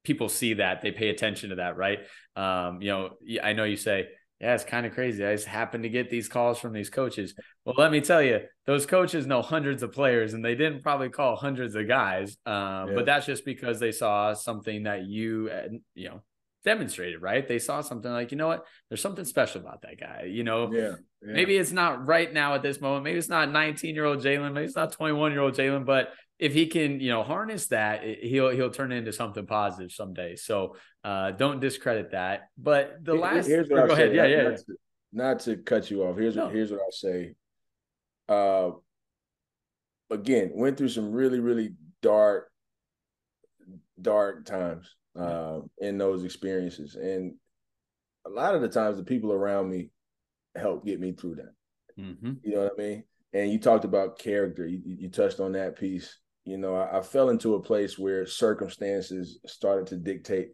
people see that they pay attention to that, right? Um, you know, I know you say yeah, it's kind of crazy. I just happen to get these calls from these coaches. Well, let me tell you, those coaches know hundreds of players, and they didn't probably call hundreds of guys. Uh, yeah. But that's just because they saw something that you, uh, you know, demonstrated. Right? They saw something like, you know what? There's something special about that guy. You know, yeah. yeah. Maybe it's not right now at this moment. Maybe it's not 19 year old Jalen. Maybe it's not 21 year old Jalen. But if he can, you know, harness that, he'll he'll turn into something positive someday. So uh, don't discredit that. But the last, here's what go ahead, say, yeah, yeah. Not to, not to, cut you off. Here's no. what here's what I'll say. Uh, again, went through some really, really dark, dark times uh, in those experiences. And a lot of the times the people around me helped get me through that. Mm-hmm. You know what I mean? And you talked about character. You, you touched on that piece. You know, I, I, fell into a place where circumstances started to dictate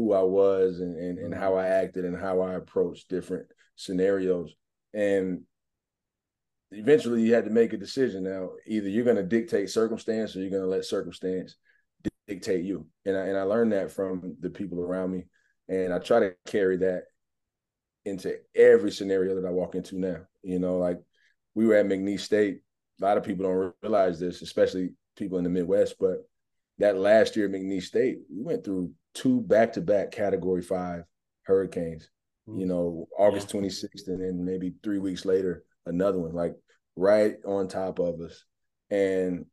who I was and, and, and how I mm-hmm. acted and how I approached different scenarios. And eventually you had to make a decision. Now, either you're going to dictate circumstance or you're going to let circumstance dictate you. And I, and I learned that from the people around me. And I try to carry that into every scenario that I walk into now. You know, like we were at McNeese State. A lot of people don't realize this, especially people in the Midwest. But that last year at McNeese State, we went through two back to back Category Five hurricanes. You know, August yeah. 26th, and then maybe three weeks later, another one, like right on top of us. And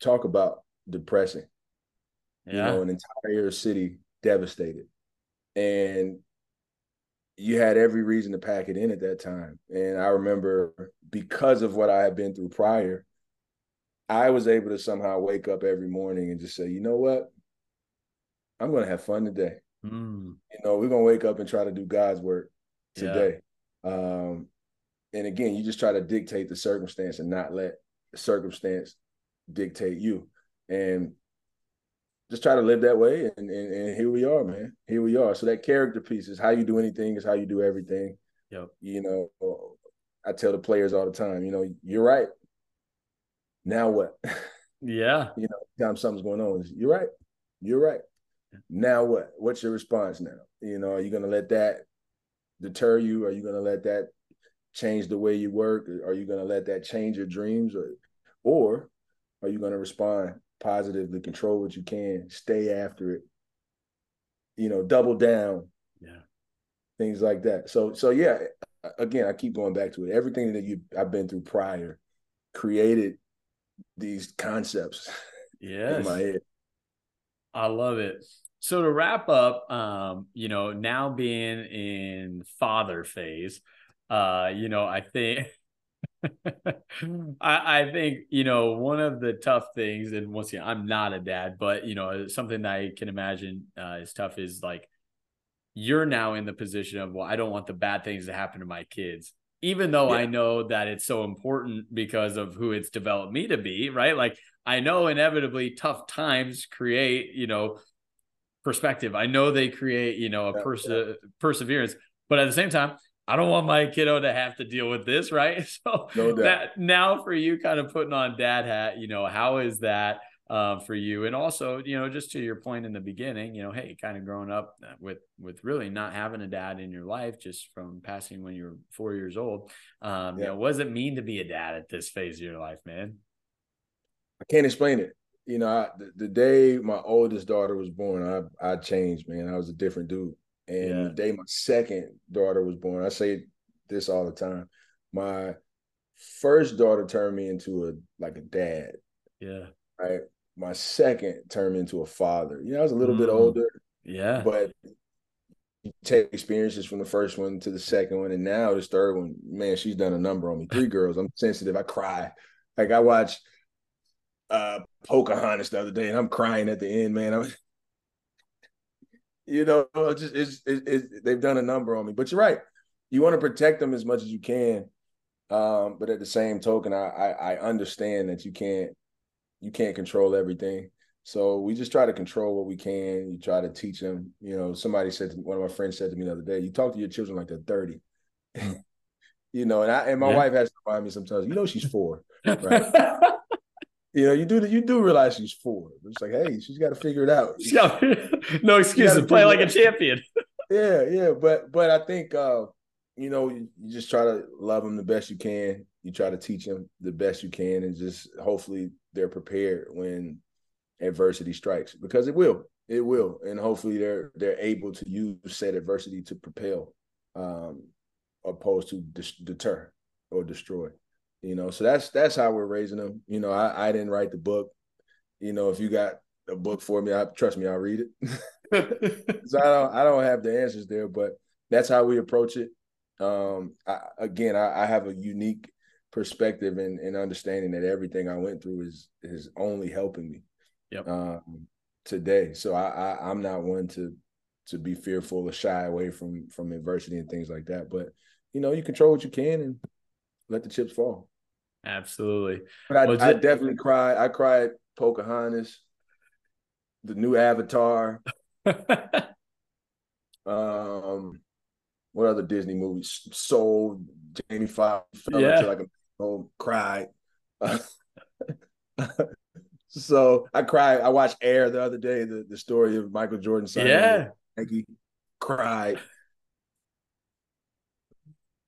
talk about depressing. Yeah. You know, an entire city devastated. And you had every reason to pack it in at that time. And I remember because of what I had been through prior, I was able to somehow wake up every morning and just say, you know what? I'm going to have fun today. Mm. You know, we're going to wake up and try to do God's work today. Yeah. Um, and again, you just try to dictate the circumstance and not let the circumstance dictate you. And just try to live that way and, and, and here we are man here we are so that character piece is how you do anything is how you do everything yep. you know i tell the players all the time you know you're right now what yeah you know time something's going on you're right you're right now what what's your response now you know are you going to let that deter you are you going to let that change the way you work are you going to let that change your dreams or or are you going to respond positively, control what you can, stay after it, you know, double down. Yeah. Things like that. So so yeah, again, I keep going back to it. Everything that you I've been through prior created these concepts yes. in my head. I love it. So to wrap up, um, you know, now being in father phase, uh, you know, I think I, I think you know one of the tough things, and once again, I'm not a dad, but you know something that I can imagine uh, is tough is like you're now in the position of well, I don't want the bad things to happen to my kids, even though yeah. I know that it's so important because of who it's developed me to be, right? Like I know inevitably tough times create you know perspective. I know they create you know a perse- yeah. perseverance, but at the same time I don't want my kiddo to have to deal with this, right? So no that now for you kind of putting on dad hat, you know, how is that uh, for you? And also, you know, just to your point in the beginning, you know, hey, kind of growing up with with really not having a dad in your life, just from passing when you were four years old. Um, yeah. You know, what does it mean to be a dad at this phase of your life, man? I can't explain it. You know, I, the, the day my oldest daughter was born, I I changed, man. I was a different dude. And yeah. the day my second daughter was born, I say this all the time. My first daughter turned me into a like a dad. Yeah. Right. My second turned me into a father. You know, I was a little mm. bit older. Yeah. But you take experiences from the first one to the second one, and now this third one, man, she's done a number on me. Three girls. I'm sensitive. I cry. Like I watched uh Pocahontas the other day, and I'm crying at the end, man. I'm you know, just it's, it's, it's, they've done a number on me. But you're right. You want to protect them as much as you can, um, but at the same token, I, I, I understand that you can't you can't control everything. So we just try to control what we can. You try to teach them. You know, somebody said to, one of my friends said to me the other day, "You talk to your children like they're 30. you know, and I and my yeah. wife has to remind me sometimes. You know, she's four, right? You know, you do you do realize she's four. It's like, hey, she's got to figure it out. No excuses. Play like a champion. yeah, yeah, but but I think uh, you know you, you just try to love them the best you can. You try to teach them the best you can, and just hopefully they're prepared when adversity strikes because it will, it will, and hopefully they're they're able to use said adversity to propel, um, opposed to dis- deter or destroy. You know, so that's that's how we're raising them. You know, I, I didn't write the book. You know, if you got a book for me, I trust me, I'll read it. so I don't I don't have the answers there, but that's how we approach it. Um, I, again, I, I, have a unique perspective and, and understanding that everything I went through is is only helping me. Yep. Um, today. So I, I I'm not one to to be fearful or shy away from from adversity and things like that. But you know, you control what you can and let the chips fall. Absolutely. But I, I definitely cried. I cried Pocahontas, the new Avatar. um, what other Disney movies? Soul, Jamie Foxx fell yeah. into like a oh, cried. so I cried. I watched Air the other day, the, the story of Michael Jordan. Yeah. Maggie cried.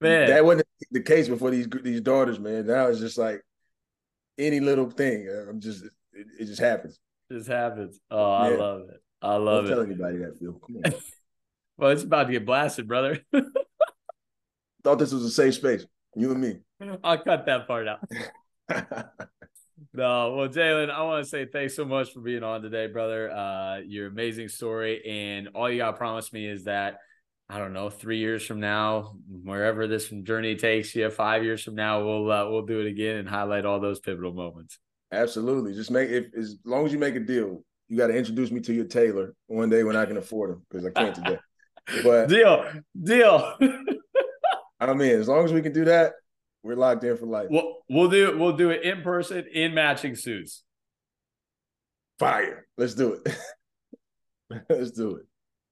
Man. That wasn't the case before these these daughters, man. Now it's just like any little thing. I'm just it, it just happens. Just happens. Oh, I love it. I love Don't it. Tell anybody that, Phil. Come on. well, it's about to get blasted, brother. Thought this was a safe space. You and me. I'll cut that part out. no, well, Jalen, I want to say thanks so much for being on today, brother. Uh, your amazing story, and all you got to promise me is that I don't know, three years from now, wherever this journey takes you, five years from now, we'll uh, we'll do it again and highlight all those pivotal moments. Absolutely. Just make if as long as you make a deal, you got to introduce me to your tailor one day when I can afford him because I can't today. But deal, deal. I mean, as long as we can do that, we're locked in for life. We'll we'll do we'll do it in person in matching suits. Fire. Let's do it. Let's do it.